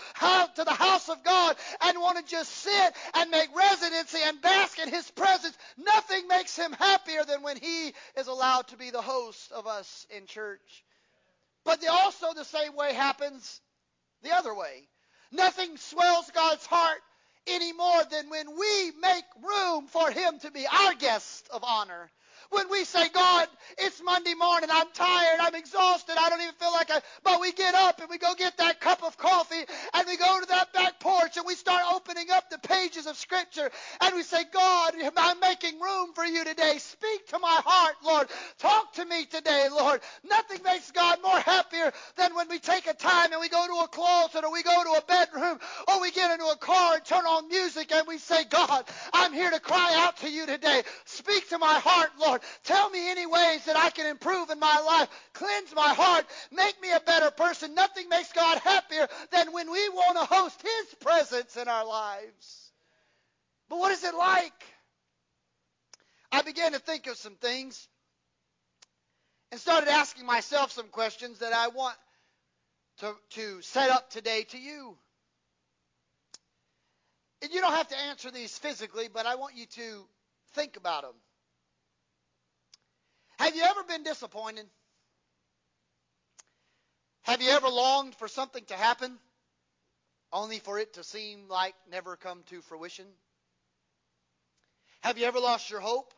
to the house of God and want to just sit and make residency and bask in his presence. Nothing makes him happier than when he is allowed to be the host of us in church. But also the same way happens the other way. Nothing swells God's heart any more than when we make room for him to be our guest of honor when we say, God, it's Monday morning, I'm tired, I'm exhausted, I don't even feel like I, but we get up and we go get that cup of coffee and we go to that back porch and we start opening up the pages of Scripture and we say, God, I'm making room for you today. Speak to my heart, Lord. Talk to me today, Lord. Nothing makes God more happier than when we take a time and we go to a closet or we go to a bedroom or we get into a car and turn on music and we say, God, I'm here to cry out to you today. Speak to my heart, Lord. Tell me any ways that I can improve in my life. Cleanse my heart. Make me a better person. Nothing makes God happier than when we want to host His presence in our lives. But what is it like? I began to think of some things and started asking myself some questions that I want to, to set up today to you. And you don't have to answer these physically, but I want you to think about them. Have you ever been disappointed? Have you ever longed for something to happen only for it to seem like never come to fruition? Have you ever lost your hope?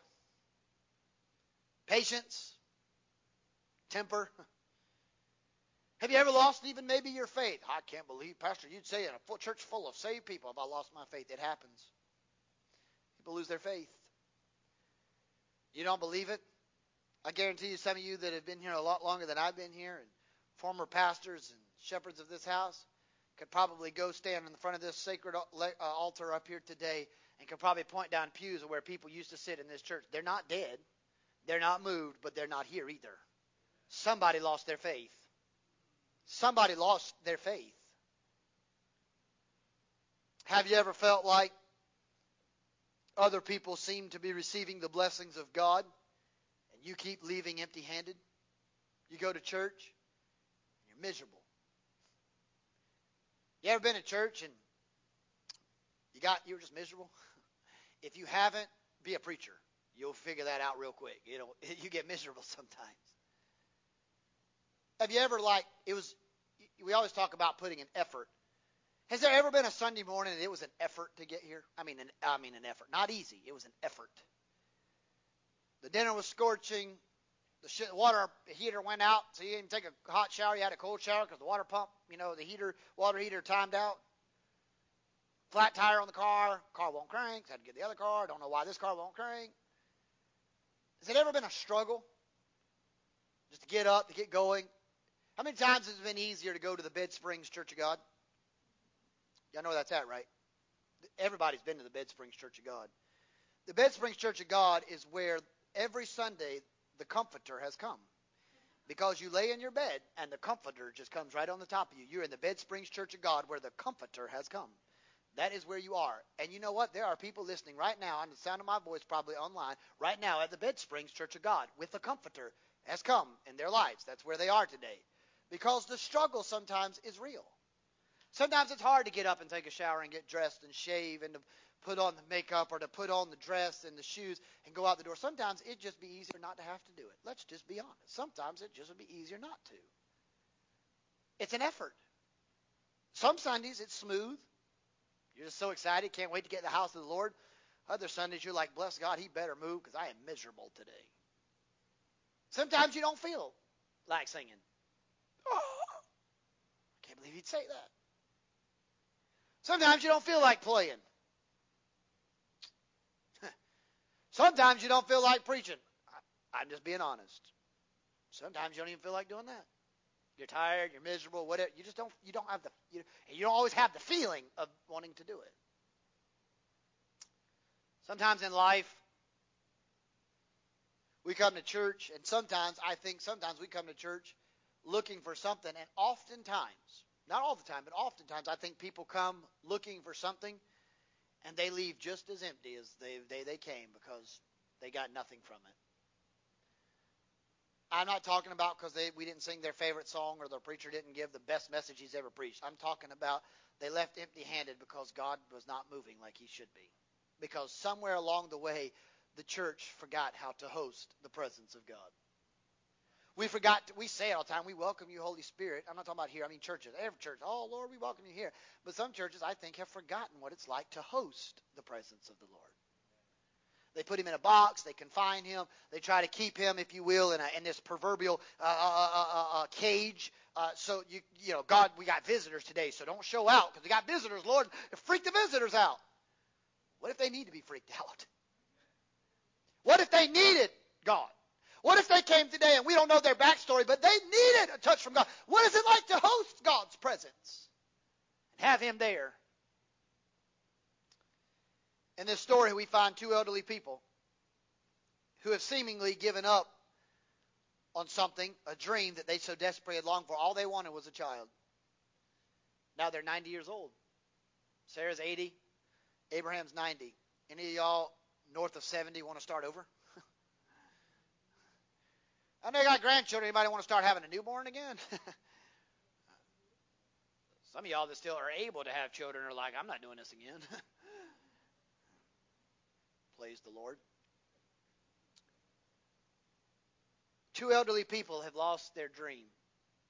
Patience? Temper? Have you ever lost even maybe your faith? I can't believe, Pastor, you'd say in a church full of saved people, if I lost my faith, it happens. People lose their faith. You don't believe it? I guarantee you, some of you that have been here a lot longer than I've been here, and former pastors and shepherds of this house, could probably go stand in the front of this sacred uh, altar up here today and could probably point down pews where people used to sit in this church. They're not dead, they're not moved, but they're not here either. Somebody lost their faith. Somebody lost their faith. Have you ever felt like other people seem to be receiving the blessings of God? You keep leaving empty handed. You go to church, and you're miserable. You ever been to church and you got you were just miserable? if you haven't, be a preacher. You'll figure that out real quick. You know, you get miserable sometimes. Have you ever like it was we always talk about putting an effort. Has there ever been a Sunday morning that it was an effort to get here? I mean, an, I mean an effort. Not easy. It was an effort. The dinner was scorching. The water heater went out, so you didn't take a hot shower. You had a cold shower because the water pump, you know, the heater, water heater timed out. Flat tire on the car. Car won't crank. had to get the other car. Don't know why this car won't crank. Has it ever been a struggle just to get up, to get going? How many times has it been easier to go to the Bed Springs Church of God? Y'all know where that's at, right? Everybody's been to the Bed Springs Church of God. The Bed Springs Church of God is where every Sunday the comforter has come. Because you lay in your bed and the comforter just comes right on the top of you. You're in the Bed Springs Church of God where the comforter has come. That is where you are. And you know what? There are people listening right now on the sound of my voice, probably online, right now at the Bed Springs Church of God with the comforter has come in their lives. That's where they are today. Because the struggle sometimes is real. Sometimes it's hard to get up and take a shower and get dressed and shave and put on the makeup or to put on the dress and the shoes and go out the door. Sometimes it'd just be easier not to have to do it. Let's just be honest. Sometimes it just would be easier not to. It's an effort. Some Sundays it's smooth. You're just so excited, can't wait to get in the house of the Lord. Other Sundays you're like, bless God, He better move because I am miserable today. Sometimes you don't feel like singing. Oh, I can't believe he'd say that. Sometimes you don't feel like playing. Sometimes you don't feel like preaching. I'm just being honest. Sometimes you don't even feel like doing that. You're tired, you're miserable, whatever. You just don't you don't have the you, you don't always have the feeling of wanting to do it. Sometimes in life we come to church and sometimes I think sometimes we come to church looking for something and oftentimes, not all the time, but oftentimes I think people come looking for something and they leave just as empty as they they, they came because they got nothing from it. I'm not talking about because we didn't sing their favorite song or the preacher didn't give the best message he's ever preached. I'm talking about they left empty handed because God was not moving like he should be. Because somewhere along the way, the church forgot how to host the presence of God. We forgot, to, we say it all the time, we welcome you, Holy Spirit. I'm not talking about here, I mean churches. Every church, oh, Lord, we welcome you here. But some churches, I think, have forgotten what it's like to host the presence of the Lord. They put him in a box. They confine him. They try to keep him, if you will, in, a, in this proverbial uh, uh, uh, uh, uh cage. Uh, so you you know, God, we got visitors today, so don't show out because we got visitors. Lord, freak the visitors out. What if they need to be freaked out? What if they needed God? What if they came today and we don't know their backstory, but they needed a touch from God? What is it like to host God's presence and have Him there? In this story, we find two elderly people who have seemingly given up on something, a dream that they so desperately had longed for. All they wanted was a child. Now they're 90 years old. Sarah's 80, Abraham's 90. Any of y'all north of 70 want to start over? I know you got grandchildren. Anybody want to start having a newborn again? Some of y'all that still are able to have children are like, I'm not doing this again. Praise the Lord. Two elderly people have lost their dream.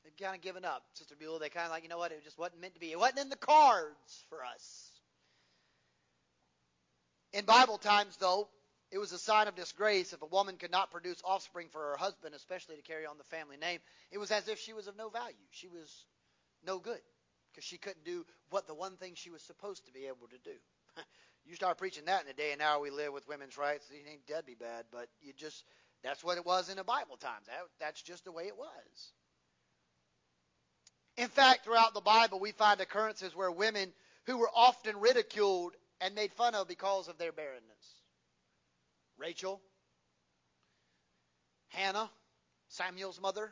They've kind of given up. Sister Buell, they kind of like, you know what? It just wasn't meant to be. It wasn't in the cards for us. In Bible times, though, it was a sign of disgrace if a woman could not produce offspring for her husband, especially to carry on the family name. It was as if she was of no value. She was no good because she couldn't do what the one thing she was supposed to be able to do. You start preaching that in the day and hour we live with women's rights, it ain't dead be bad, but you just that's what it was in the Bible times. That, that's just the way it was. In fact, throughout the Bible, we find occurrences where women who were often ridiculed and made fun of because of their barrenness. Rachel, Hannah, Samuel's mother.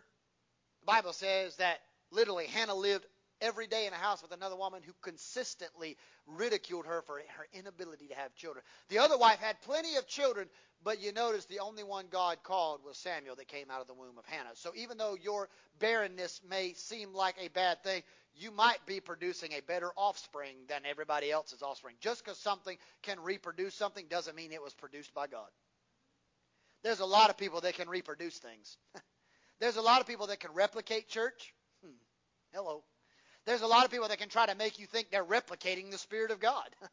The Bible says that literally Hannah lived every day in a house with another woman who consistently ridiculed her for her inability to have children. The other wife had plenty of children, but you notice the only one God called was Samuel that came out of the womb of Hannah. So even though your barrenness may seem like a bad thing, you might be producing a better offspring than everybody else's offspring. Just because something can reproduce something doesn't mean it was produced by God. There's a lot of people that can reproduce things. There's a lot of people that can replicate church. Hmm. Hello. There's a lot of people that can try to make you think they're replicating the Spirit of God.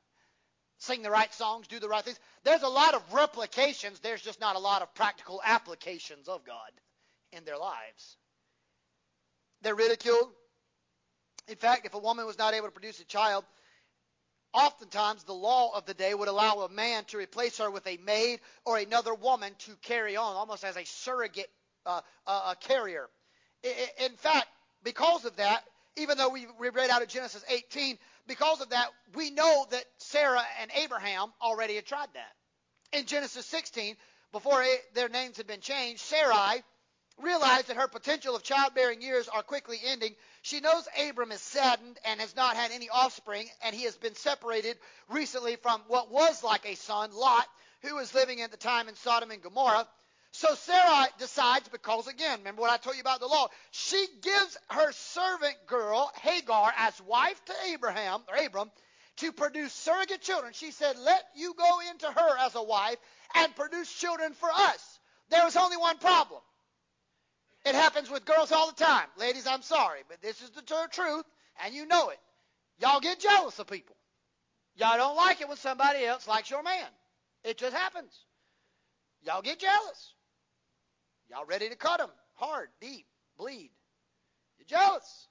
Sing the right songs, do the right things. There's a lot of replications. There's just not a lot of practical applications of God in their lives. They're ridiculed. In fact, if a woman was not able to produce a child, oftentimes the law of the day would allow a man to replace her with a maid or another woman to carry on, almost as a surrogate uh, uh, carrier. In fact, because of that, even though we read out of Genesis 18, because of that, we know that Sarah and Abraham already had tried that. In Genesis 16, before their names had been changed, Sarai realized that her potential of childbearing years are quickly ending. She knows Abram is saddened and has not had any offspring, and he has been separated recently from what was like a son, Lot, who was living at the time in Sodom and Gomorrah. So Sarah decides, because again, remember what I told you about the law, she gives her servant girl, Hagar, as wife to Abraham, or Abram, to produce surrogate children. She said, Let you go into her as a wife and produce children for us. There was only one problem. It happens with girls all the time. Ladies, I'm sorry, but this is the truth, and you know it. Y'all get jealous of people. Y'all don't like it when somebody else likes your man. It just happens. Y'all get jealous. Y'all ready to cut them hard, deep, bleed. You're jealous.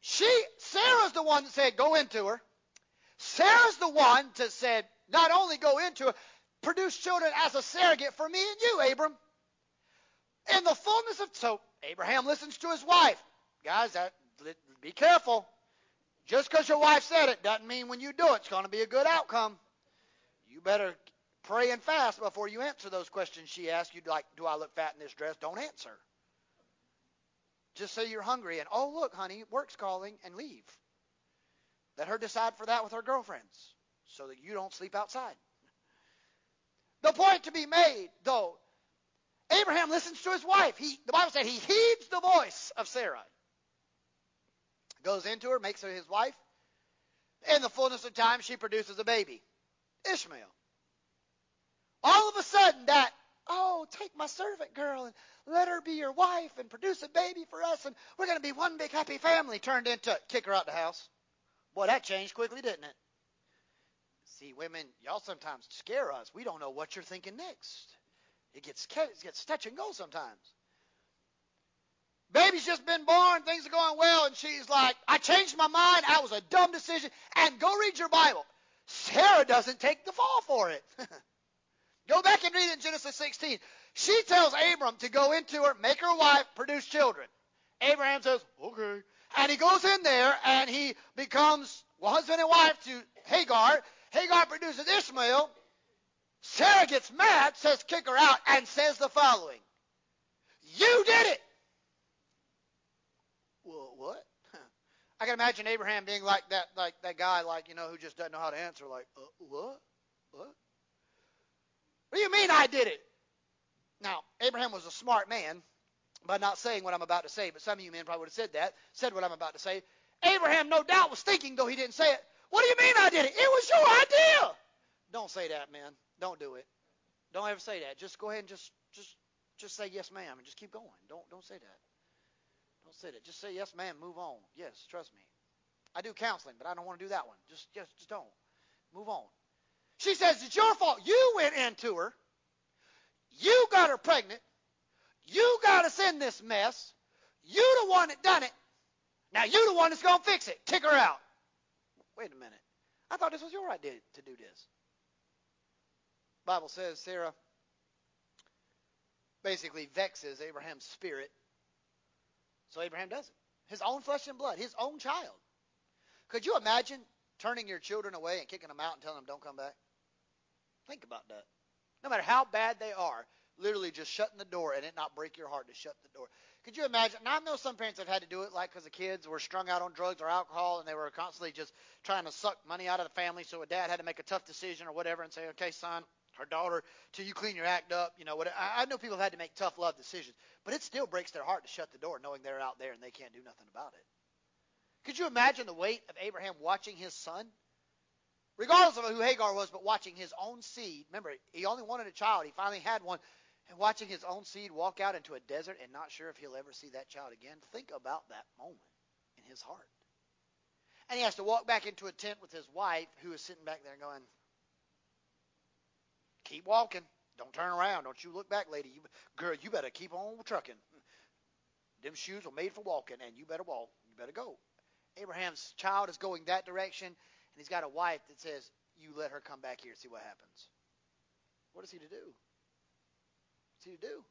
She, Sarah's the one that said, go into her. Sarah's the one that said, not only go into her, produce children as a surrogate for me and you, Abram. In the fullness of, so Abraham listens to his wife. Guys, that be careful. Just because your wife said it doesn't mean when you do it, it's going to be a good outcome. You better pray and fast before you answer those questions she asks you, like, do I look fat in this dress? Don't answer. Just say you're hungry and, oh, look, honey, work's calling, and leave. Let her decide for that with her girlfriends so that you don't sleep outside. The point to be made, though, Abraham listens to his wife. He, the Bible said he heeds the voice of Sarah. Goes into her, makes her his wife. In the fullness of time, she produces a baby, Ishmael. All of a sudden, that, oh, take my servant girl and let her be your wife and produce a baby for us, and we're going to be one big happy family, turned into kick her out the house. Boy, that changed quickly, didn't it? See, women, y'all sometimes scare us. We don't know what you're thinking next. It gets, it gets touch and go sometimes. Baby's just been born, things are going well, and she's like, I changed my mind, I was a dumb decision, and go read your Bible. Sarah doesn't take the fall for it. go back and read in Genesis 16. She tells Abram to go into her, make her wife, produce children. Abraham says, okay. And he goes in there and he becomes husband and wife to Hagar. Hagar produces Ishmael. Sarah gets mad, says kick her out, and says the following. You did it. Well, what? I can imagine Abraham being like that, like that guy, like you know, who just doesn't know how to answer. Like, uh, what? What? What do you mean I did it? Now, Abraham was a smart man by not saying what I'm about to say, but some of you men probably would have said that, said what I'm about to say. Abraham, no doubt, was thinking, though he didn't say it, what do you mean I did it? It was your idea. Don't say that, man. Don't do it. Don't ever say that. Just go ahead and just just just say yes, ma'am, and just keep going. Don't don't say that. Don't say that. Just say yes, ma'am. Move on. Yes, trust me. I do counseling, but I don't want to do that one. Just just just don't. Move on. She says it's your fault. You went into her. You got her pregnant. You got us in this mess. You the one that done it. Now you the one that's gonna fix it. Kick her out. Wait a minute. I thought this was your idea to do this. Bible says Sarah basically vexes Abraham's spirit. So Abraham does it. His own flesh and blood, his own child. Could you imagine turning your children away and kicking them out and telling them don't come back? Think about that. No matter how bad they are, literally just shutting the door and it not break your heart to shut the door. Could you imagine? Now, I know some parents have had to do it, like because the kids were strung out on drugs or alcohol, and they were constantly just trying to suck money out of the family. So a dad had to make a tough decision or whatever, and say, "Okay, son, or daughter, till you clean your act up." You know, what? I, I know people have had to make tough love decisions, but it still breaks their heart to shut the door, knowing they're out there and they can't do nothing about it. Could you imagine the weight of Abraham watching his son? Regardless of who Hagar was, but watching his own seed. Remember, he only wanted a child. He finally had one and watching his own seed walk out into a desert and not sure if he'll ever see that child again, think about that moment in his heart. And he has to walk back into a tent with his wife, who is sitting back there going, Keep walking. Don't turn around. Don't you look back, lady. You, girl, you better keep on trucking. Them shoes were made for walking, and you better walk. You better go. Abraham's child is going that direction, and he's got a wife that says, You let her come back here and see what happens. What is he to do? What's he to do?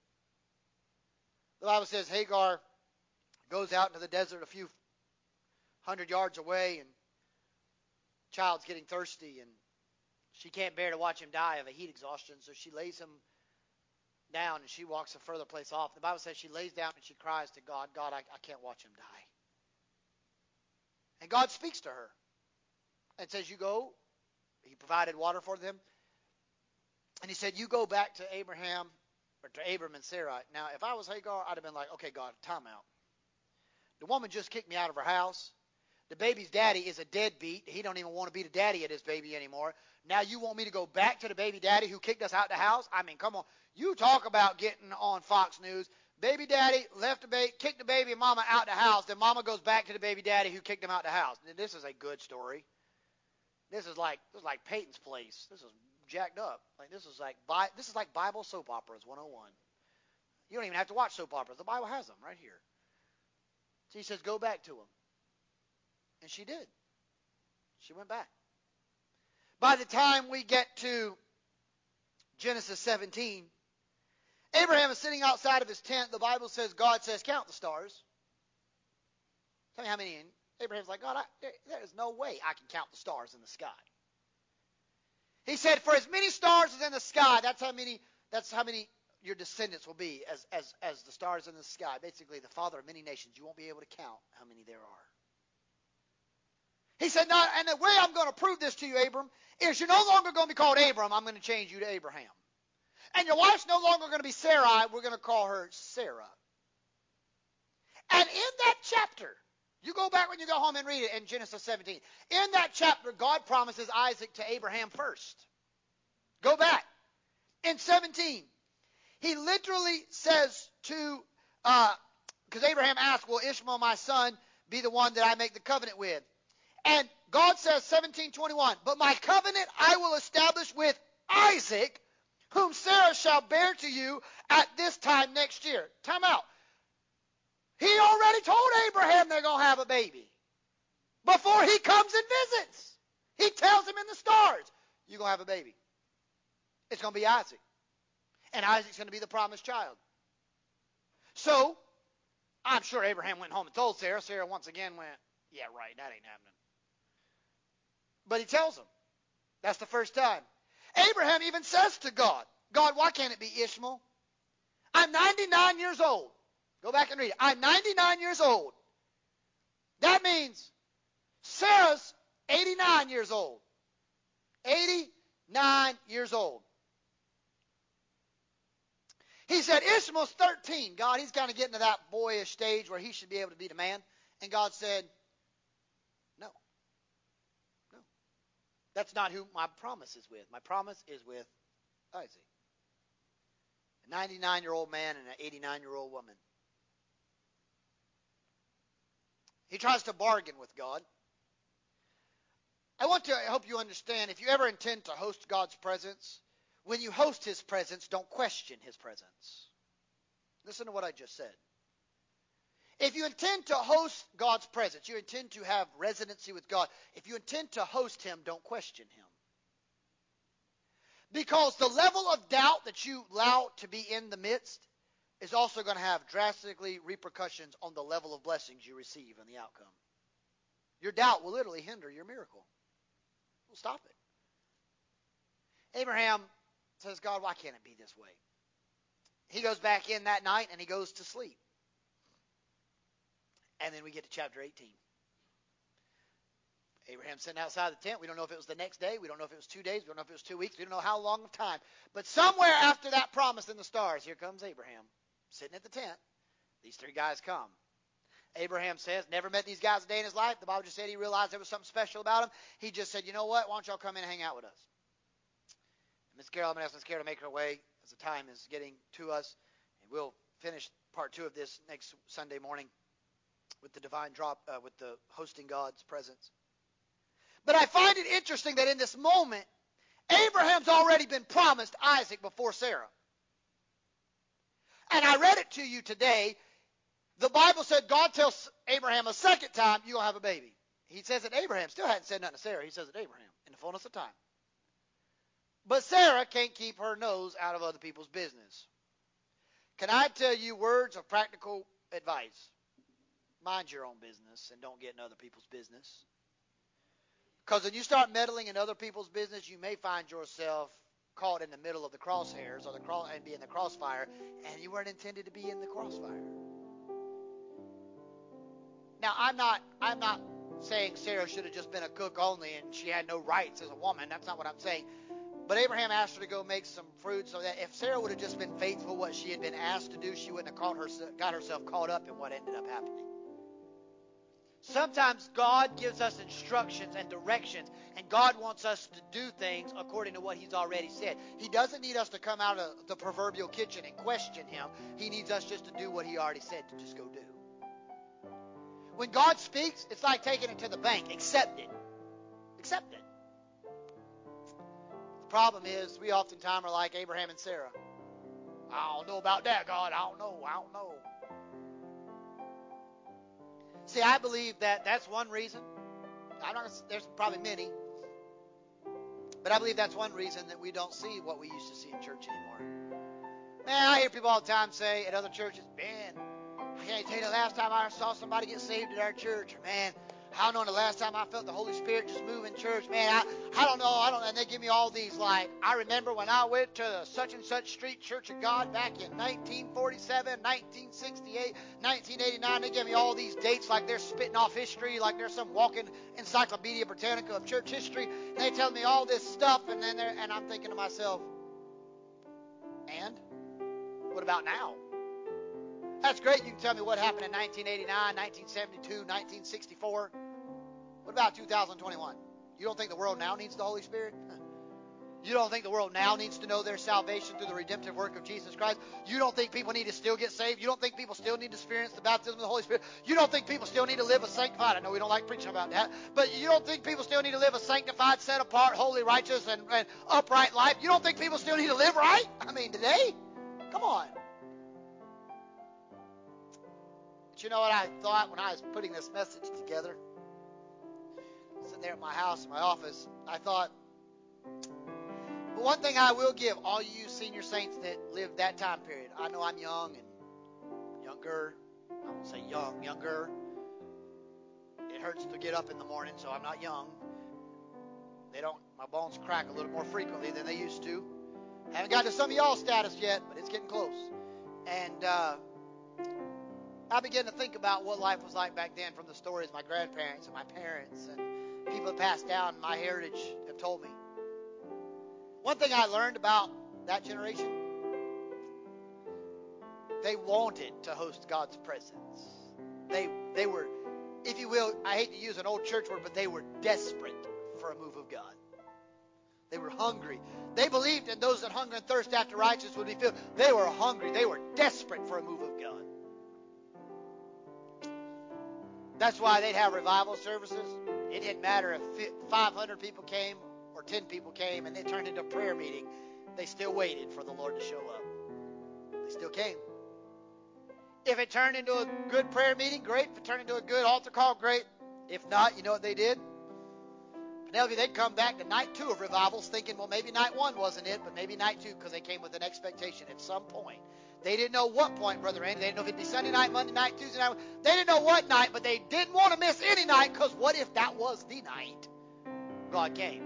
The Bible says Hagar goes out into the desert a few hundred yards away, and child's getting thirsty, and she can't bear to watch him die of a heat exhaustion, so she lays him down and she walks a further place off. The Bible says she lays down and she cries to God, God, I, I can't watch him die. And God speaks to her and says, You go. He provided water for them. And he said, You go back to Abraham or to Abram and Sarai. Now, if I was Hagar, I'd have been like, okay, God, time out. The woman just kicked me out of her house. The baby's daddy is a deadbeat. He don't even want to be the daddy of this baby anymore. Now you want me to go back to the baby daddy who kicked us out the house? I mean, come on. You talk about getting on Fox News. Baby daddy left the baby, kicked the baby and mama out the house. Then mama goes back to the baby daddy who kicked him out the house. This is a good story. This is like this is like Peyton's place. This is jacked up. Like this is like this is like Bible soap operas 101. You don't even have to watch soap operas. The Bible has them right here. So he says, go back to him. And she did. She went back. By the time we get to Genesis 17, Abraham is sitting outside of his tent. The Bible says God says, Count the stars. Tell me how many. Abraham's like, God, I, there, there is no way I can count the stars in the sky. He said, For as many stars as in the sky, that's how many. That's how many your descendants will be as as as the stars in the sky. Basically, the father of many nations. You won't be able to count how many there are. He said, "No." And the way I'm going to prove this to you, Abram, is you're no longer going to be called Abram. I'm going to change you to Abraham. And your wife's no longer going to be Sarai. We're going to call her Sarah. And in that chapter, you go back when you go home and read it in Genesis 17. In that chapter, God promises Isaac to Abraham first. Go back. In 17, he literally says to, because uh, Abraham asked, Will Ishmael, my son, be the one that I make the covenant with? And God says, 1721, But my covenant I will establish with Isaac, whom Sarah shall bear to you at this time next year. Time out. He already told Abraham they're going to have a baby before he comes and visits. He tells him in the stars, You're going to have a baby. It's going to be Isaac. And Isaac's going to be the promised child. So, I'm sure Abraham went home and told Sarah. Sarah once again went, Yeah, right, that ain't happening. But he tells him. That's the first time. Abraham even says to God, God, why can't it be Ishmael? I'm 99 years old. Go back and read it. I'm 99 years old. That means Sarah's 89 years old. 89 years old. He said, Ishmael's 13. God, he's kind of getting to that boyish stage where he should be able to be the man. And God said, No. No. That's not who my promise is with. My promise is with Isaac. A 99 year old man and an 89 year old woman. He tries to bargain with God. I want to help you understand if you ever intend to host God's presence, when you host His presence, don't question His presence. Listen to what I just said. If you intend to host God's presence, you intend to have residency with God, if you intend to host Him, don't question Him. Because the level of doubt that you allow to be in the midst is also going to have drastically repercussions on the level of blessings you receive and the outcome. Your doubt will literally hinder your miracle. It will stop it. Abraham says, God, why can't it be this way? He goes back in that night and he goes to sleep. And then we get to chapter 18. Abraham sitting outside the tent. We don't know if it was the next day. We don't know if it was two days. We don't know if it was two weeks. We don't know how long of time. But somewhere after that promise in the stars, here comes Abraham sitting at the tent. These three guys come. Abraham says, never met these guys a day in his life. The Bible just said he realized there was something special about them. He just said, you know what? Why don't y'all come in and hang out with us? Miss Carol, I'm going to ask Miss Carol to make her way as the time is getting to us. And we'll finish part two of this next Sunday morning with the divine drop, uh, with the hosting God's presence. But I find it interesting that in this moment, Abraham's already been promised Isaac before Sarah. And I read it to you today. The Bible said God tells Abraham a second time, to have a baby. He says that Abraham still hadn't said nothing to Sarah. He says it to Abraham in the fullness of time. But Sarah can't keep her nose out of other people's business. Can I tell you words of practical advice? Mind your own business and don't get in other people's business. Because when you start meddling in other people's business, you may find yourself caught in the middle of the crosshairs or the cross and be in the crossfire, and you weren't intended to be in the crossfire. Now, I'm not I'm not saying Sarah should have just been a cook only and she had no rights as a woman. That's not what I'm saying. But Abraham asked her to go make some fruit so that if Sarah would have just been faithful what she had been asked to do, she wouldn't have caught her, got herself caught up in what ended up happening. Sometimes God gives us instructions and directions, and God wants us to do things according to what He's already said. He doesn't need us to come out of the proverbial kitchen and question Him. He needs us just to do what He already said to just go do. When God speaks, it's like taking it to the bank. Accept it. Accept it. The problem is, we oftentimes are like Abraham and Sarah. I don't know about that, God. I don't know. I don't know. See, I believe that that's one reason. I'm not. There's probably many, but I believe that's one reason that we don't see what we used to see in church anymore. Man, I hear people all the time say at other churches, man, I can't tell you the last time I saw somebody get saved at our church, or man, I don't the last time I felt the Holy Spirit just move in church. Man, I, I don't know. I don't. And they give me all these like I remember when I went to the such and such street Church of God back in 1947, 1968, 1989. They give me all these dates like they're spitting off history, like they're some walking Encyclopedia Britannica of church history. And they tell me all this stuff, and then and I'm thinking to myself, and what about now? That's great. You can tell me what happened in 1989, 1972, 1964. What about 2021? You don't think the world now needs the Holy Spirit? You don't think the world now needs to know their salvation through the redemptive work of Jesus Christ? You don't think people need to still get saved? You don't think people still need to experience the baptism of the Holy Spirit? You don't think people still need to live a sanctified? I know we don't like preaching about that, but you don't think people still need to live a sanctified, set apart, holy, righteous, and, and upright life? You don't think people still need to live right? I mean, today? Come on. You know what I thought when I was putting this message together? Sitting there at my house, in my office, I thought, but one thing I will give all you senior saints that lived that time period. I know I'm young and younger. I won't say young, younger. It hurts to get up in the morning, so I'm not young. They don't. My bones crack a little more frequently than they used to. Haven't got to some of y'all status yet, but it's getting close. And uh, I began to think about what life was like back then from the stories my grandparents and my parents and people that passed down my heritage have told me. One thing I learned about that generation, they wanted to host God's presence. They they were, if you will, I hate to use an old church word, but they were desperate for a move of God. They were hungry. They believed in those that hunger and thirst after righteousness would be filled. They were hungry. They were desperate for a move of God. That's why they'd have revival services. It didn't matter if 500 people came or 10 people came and it turned into a prayer meeting. They still waited for the Lord to show up. They still came. If it turned into a good prayer meeting, great. If it turned into a good altar call, great. If not, you know what they did? Penelope, they'd come back to night two of revivals thinking, well, maybe night one wasn't it, but maybe night two because they came with an expectation at some point they didn't know what point, Brother Andy. They didn't know if it'd be Sunday night, Monday night, Tuesday night. They didn't know what night, but they didn't want to miss any night because what if that was the night God came?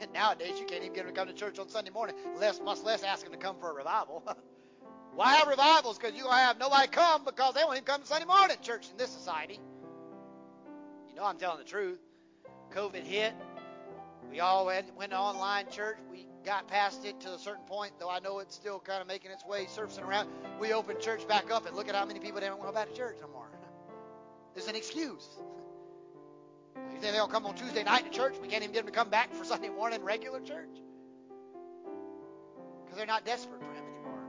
And nowadays, you can't even get them to come to church on Sunday morning, less, much less ask them to come for a revival. Why have revivals? Because you're going to have nobody come because they won't even come to Sunday morning church in this society. You know I'm telling the truth. COVID hit. We all went, went to online church. We got past it to a certain point, though I know it's still kind of making its way, surfacing around. We opened church back up, and look at how many people didn't want to go back to church no more. There's an excuse. If they don't come on Tuesday night to church, we can't even get them to come back for Sunday morning regular church. Because they're not desperate for Him anymore.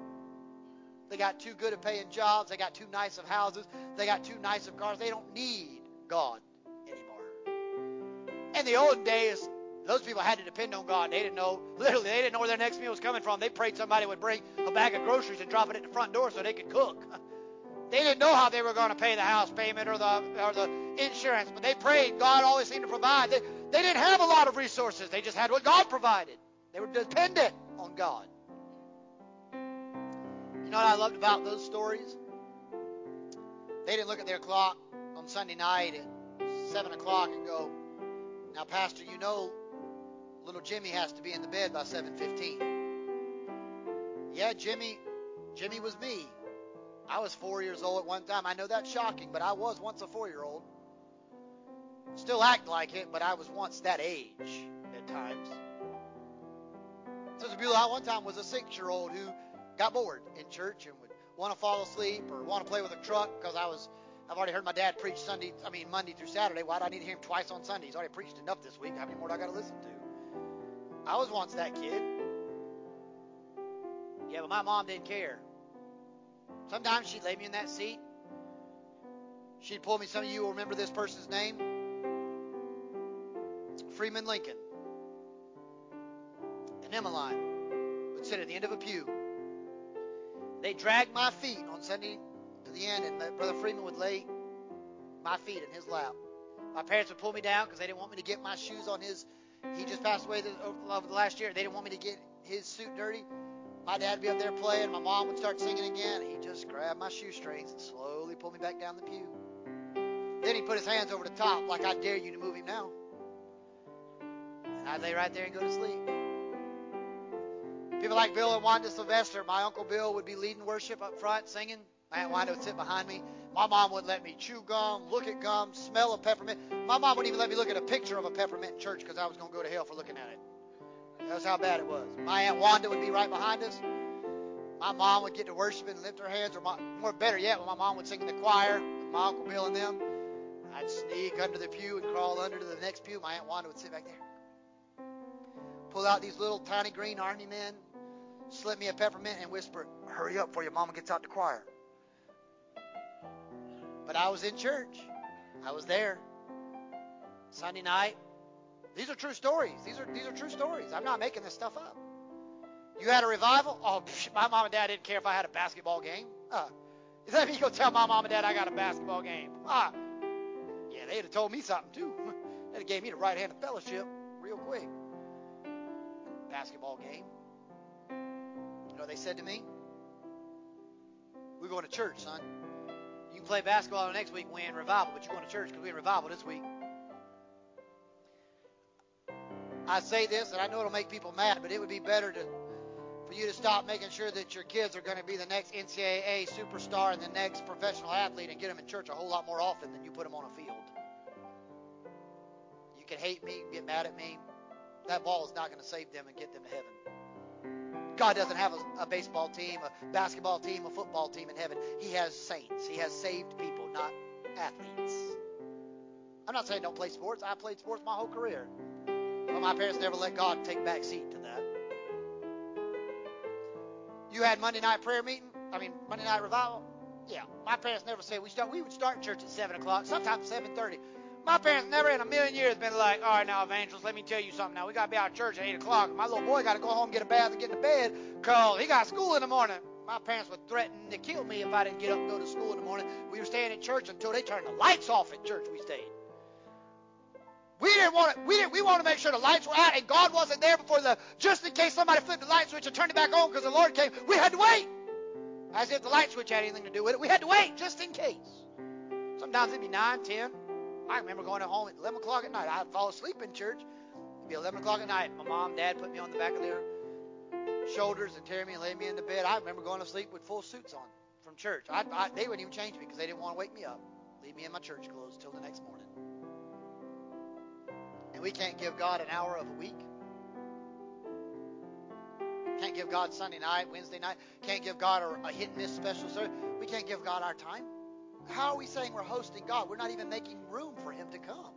They got too good at paying jobs. They got too nice of houses. They got too nice of cars. They don't need God anymore. In the olden days, those people had to depend on God. They didn't know, literally, they didn't know where their next meal was coming from. They prayed somebody would bring a bag of groceries and drop it at the front door so they could cook. They didn't know how they were going to pay the house payment or the or the insurance, but they prayed. God always seemed to provide. They, they didn't have a lot of resources. They just had what God provided. They were dependent on God. You know what I loved about those stories? They didn't look at their clock on Sunday night at seven o'clock and go, "Now, Pastor, you know little Jimmy has to be in the bed by 7:15. Yeah, Jimmy Jimmy was me. I was 4 years old at one time. I know that's shocking, but I was once a 4-year-old. Still act like it, but I was once that age at times. Sister Beulah I one time was a 6-year-old who got bored in church and would want to fall asleep or want to play with a truck because I was I've already heard my dad preach Sunday, I mean Monday through Saturday. Why do I need to hear him twice on Sunday? He's already preached enough this week. How many more do I got to listen to? I was once that kid. Yeah, but my mom didn't care. Sometimes she'd lay me in that seat. She'd pull me. Some of you will remember this person's name Freeman Lincoln. And Emmeline would sit at the end of a pew. They dragged my feet on Sunday to the end, and Brother Freeman would lay my feet in his lap. My parents would pull me down because they didn't want me to get my shoes on his he just passed away over the last year. They didn't want me to get his suit dirty. My dad would be up there playing. My mom would start singing again. He'd just grab my shoestrings and slowly pull me back down the pew. Then he'd put his hands over the top like I dare you to move him now. And I'd lay right there and go to sleep. People like Bill and Wanda Sylvester, my Uncle Bill would be leading worship up front, singing. My Aunt Wanda would sit behind me. My mom wouldn't let me chew gum, look at gum, smell a peppermint. My mom wouldn't even let me look at a picture of a peppermint in church because I was going to go to hell for looking at it. That's how bad it was. My Aunt Wanda would be right behind us. My mom would get to worship and lift her hands, or my, more better yet, when my mom would sing in the choir with my Uncle Bill and them, I'd sneak under the pew and crawl under to the next pew. My Aunt Wanda would sit back there. Pull out these little tiny green army men, slip me a peppermint, and whisper, Hurry up before your mama gets out the choir. But I was in church. I was there. Sunday night. These are true stories. These are these are true stories. I'm not making this stuff up. You had a revival? Oh, psh, my mom and dad didn't care if I had a basketball game. Uh, mean you go tell my mom and dad I got a basketball game? Ah, yeah, they'd have told me something too. They'd have gave me the right hand of fellowship real quick. Basketball game. You know what they said to me? We're going to church, son. Play basketball next week in revival, but you're going to church because we're in revival this week. I say this, and I know it'll make people mad, but it would be better to for you to stop making sure that your kids are going to be the next NCAA superstar and the next professional athlete and get them in church a whole lot more often than you put them on a field. You can hate me, get mad at me. That ball is not going to save them and get them to heaven. God doesn't have a, a baseball team, a basketball team, a football team in heaven. He has saints. He has saved people, not athletes. I'm not saying don't play sports. I played sports my whole career. But my parents never let God take back seat to that. You had Monday night prayer meeting? I mean, Monday night revival? Yeah. My parents never said we start. We would start church at seven o'clock, sometimes seven thirty. My parents never in a million years been like, all right, now, evangelist, let me tell you something. Now we got to be out of church at eight o'clock. My little boy got to go home, get a bath, and get into bed because he got school in the morning. My parents would threaten to kill me if I didn't get up and go to school in the morning. We were staying in church until they turned the lights off at church. We stayed. We didn't want to. We didn't. We wanted to make sure the lights were out and God wasn't there before the. Just in case somebody flipped the light switch and turned it back on because the Lord came, we had to wait. As if the light switch had anything to do with it. We had to wait just in case. Sometimes it'd be nine, ten. I remember going home at 11 o'clock at night. I'd fall asleep in church. It'd be 11 o'clock at night. My mom, dad put me on the back of their shoulders and tear me and lay me in the bed. I remember going to sleep with full suits on from church. I, I, they wouldn't even change me because they didn't want to wake me up. Leave me in my church clothes till the next morning. And we can't give God an hour of a week. Can't give God Sunday night, Wednesday night. Can't give God a, a hit and miss special service. We can't give God our time. How are we saying we're hosting God? We're not even making room for Him to come.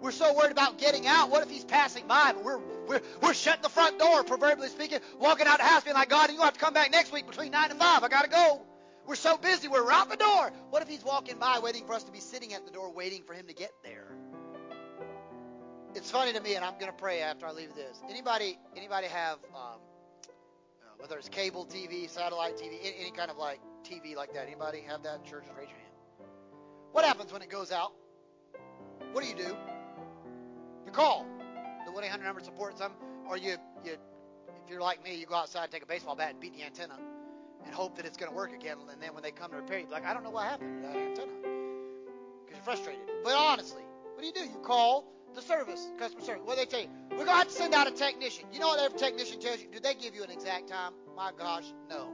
We're so worried about getting out. What if He's passing by? We're we're we're shutting the front door, proverbially speaking, walking out the house, being like, God, you have to come back next week between nine and five. I gotta go. We're so busy, we're out the door. What if He's walking by, waiting for us to be sitting at the door, waiting for Him to get there? It's funny to me, and I'm gonna pray after I leave this. Anybody anybody have um, uh, whether it's cable TV, satellite TV, any, any kind of like TV like that? Anybody have that? Church, raise your hand. What happens when it goes out? What do you do? You call the 1 800 number support some, or you, you, if you're like me, you go outside, take a baseball bat, and beat the antenna, and hope that it's going to work again. And then when they come to repair, you be like, I don't know what happened to that antenna, because you're frustrated. But honestly, what do you do? You call the service, customer service. What do they tell you? We're going to have to send out a technician. You know what every technician tells you? Do they give you an exact time? My gosh, no.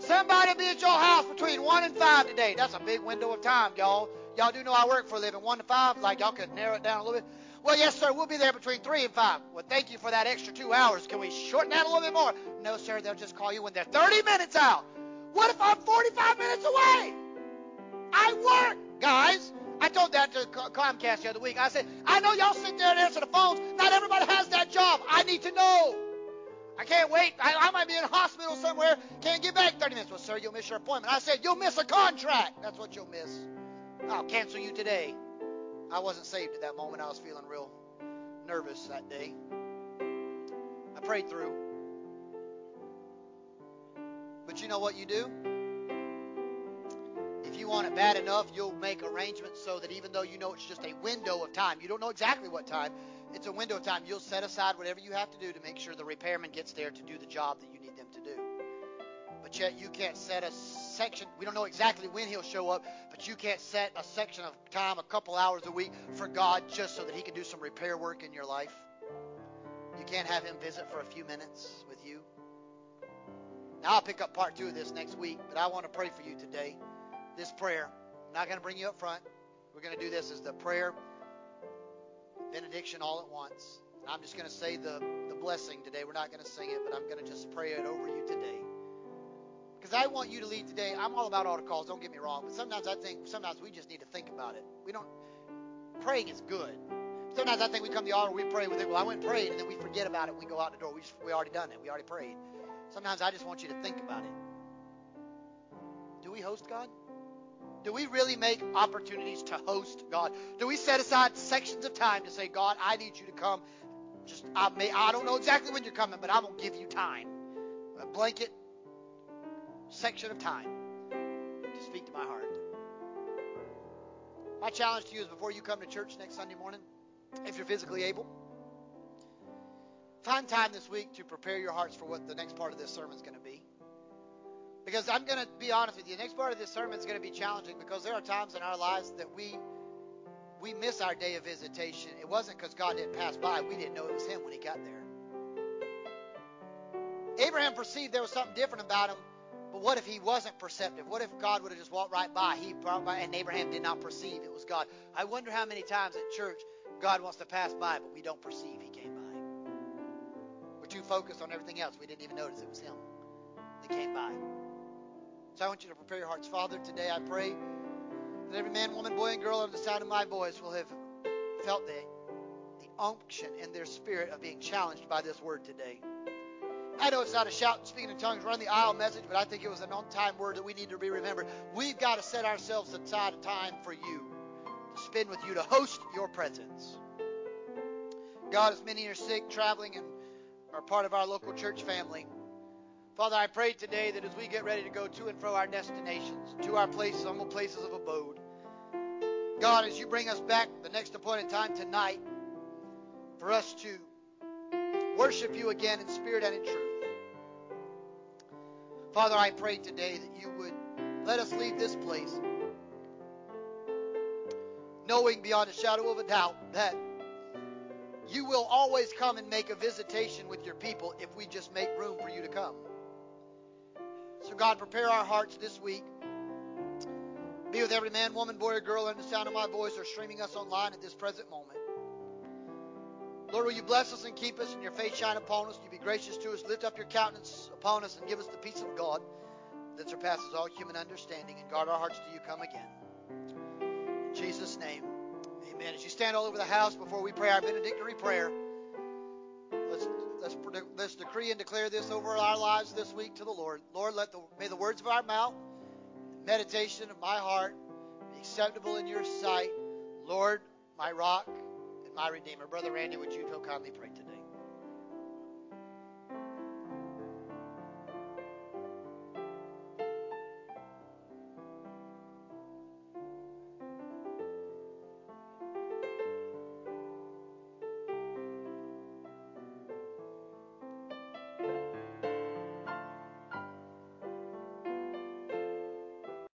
Somebody be at your house between 1 and 5 today. That's a big window of time, y'all. Y'all do know I work for a living. 1 to 5, like y'all could narrow it down a little bit. Well, yes, sir, we'll be there between 3 and 5. Well, thank you for that extra two hours. Can we shorten that a little bit more? No, sir, they'll just call you when they're 30 minutes out. What if I'm 45 minutes away? I work, guys. I told that to Comcast the other week. I said, I know y'all sit there and answer the phones. Not everybody has that job. I need to know. I can't wait. I, I might be in a hospital somewhere. Can't get back 30 minutes. Well, sir, you'll miss your appointment. I said, you'll miss a contract. That's what you'll miss. I'll cancel you today. I wasn't saved at that moment. I was feeling real nervous that day. I prayed through. But you know what you do? If you want it bad enough, you'll make arrangements so that even though you know it's just a window of time, you don't know exactly what time, it's a window of time. You'll set aside whatever you have to do to make sure the repairman gets there to do the job that you need them to do. But yet you can't set a section. We don't know exactly when he'll show up, but you can't set a section of time, a couple hours a week for God just so that he can do some repair work in your life. You can't have him visit for a few minutes with you. Now I'll pick up part two of this next week, but I want to pray for you today. This prayer. I'm not going to bring you up front. We're going to do this as the prayer benediction all at once. And I'm just going to say the, the blessing today. We're not going to sing it, but I'm going to just pray it over you today. Because I want you to lead today. I'm all about altar calls, don't get me wrong. But sometimes I think, sometimes we just need to think about it. We don't, praying is good. Sometimes I think we come to the altar, we pray, we think, well, I went and prayed, and then we forget about it. We go out the door. We, just, we already done it. We already prayed. Sometimes I just want you to think about it. Do we host God? Do we really make opportunities to host God? Do we set aside sections of time to say, God, I need you to come? Just I may I don't know exactly when you're coming, but I'm gonna give you time. A blanket section of time to speak to my heart. My challenge to you is before you come to church next Sunday morning, if you're physically able, find time this week to prepare your hearts for what the next part of this sermon is going to be. Because I'm going to be honest with you, the next part of this sermon is going to be challenging because there are times in our lives that we we miss our day of visitation. It wasn't because God didn't pass by; we didn't know it was Him when He got there. Abraham perceived there was something different about him, but what if he wasn't perceptive? What if God would have just walked right by? He by, and Abraham did not perceive it was God. I wonder how many times at church God wants to pass by, but we don't perceive He came by. We're too focused on everything else. We didn't even notice it was Him that came by. So I want you to prepare your hearts. Father, today I pray that every man, woman, boy, and girl under the sound of my voice will have felt the, the unction in their spirit of being challenged by this word today. I know it's not a shout, and speaking in tongues, run the aisle message, but I think it was an on time word that we need to be remembered. We've got to set ourselves aside a time for you to spend with you, to host your presence. God, as many are sick, traveling, and are part of our local church family, Father, I pray today that as we get ready to go to and fro our destinations, to our places, humble places of abode, God, as you bring us back the next appointed time tonight, for us to worship you again in spirit and in truth. Father, I pray today that you would let us leave this place knowing beyond a shadow of a doubt that you will always come and make a visitation with your people if we just make room for you to come. So, God, prepare our hearts this week. Be with every man, woman, boy, or girl under the sound of my voice or streaming us online at this present moment. Lord, will you bless us and keep us and your face shine upon us? You be gracious to us. Lift up your countenance upon us and give us the peace of God that surpasses all human understanding and guard our hearts till you come again. In Jesus' name, amen. As you stand all over the house before we pray our benedictory prayer, let's, decree and declare this over our lives this week to the Lord. Lord, let the, may the words of our mouth, meditation of my heart be acceptable in your sight. Lord, my rock and my redeemer. Brother Randy, would you so kindly pray?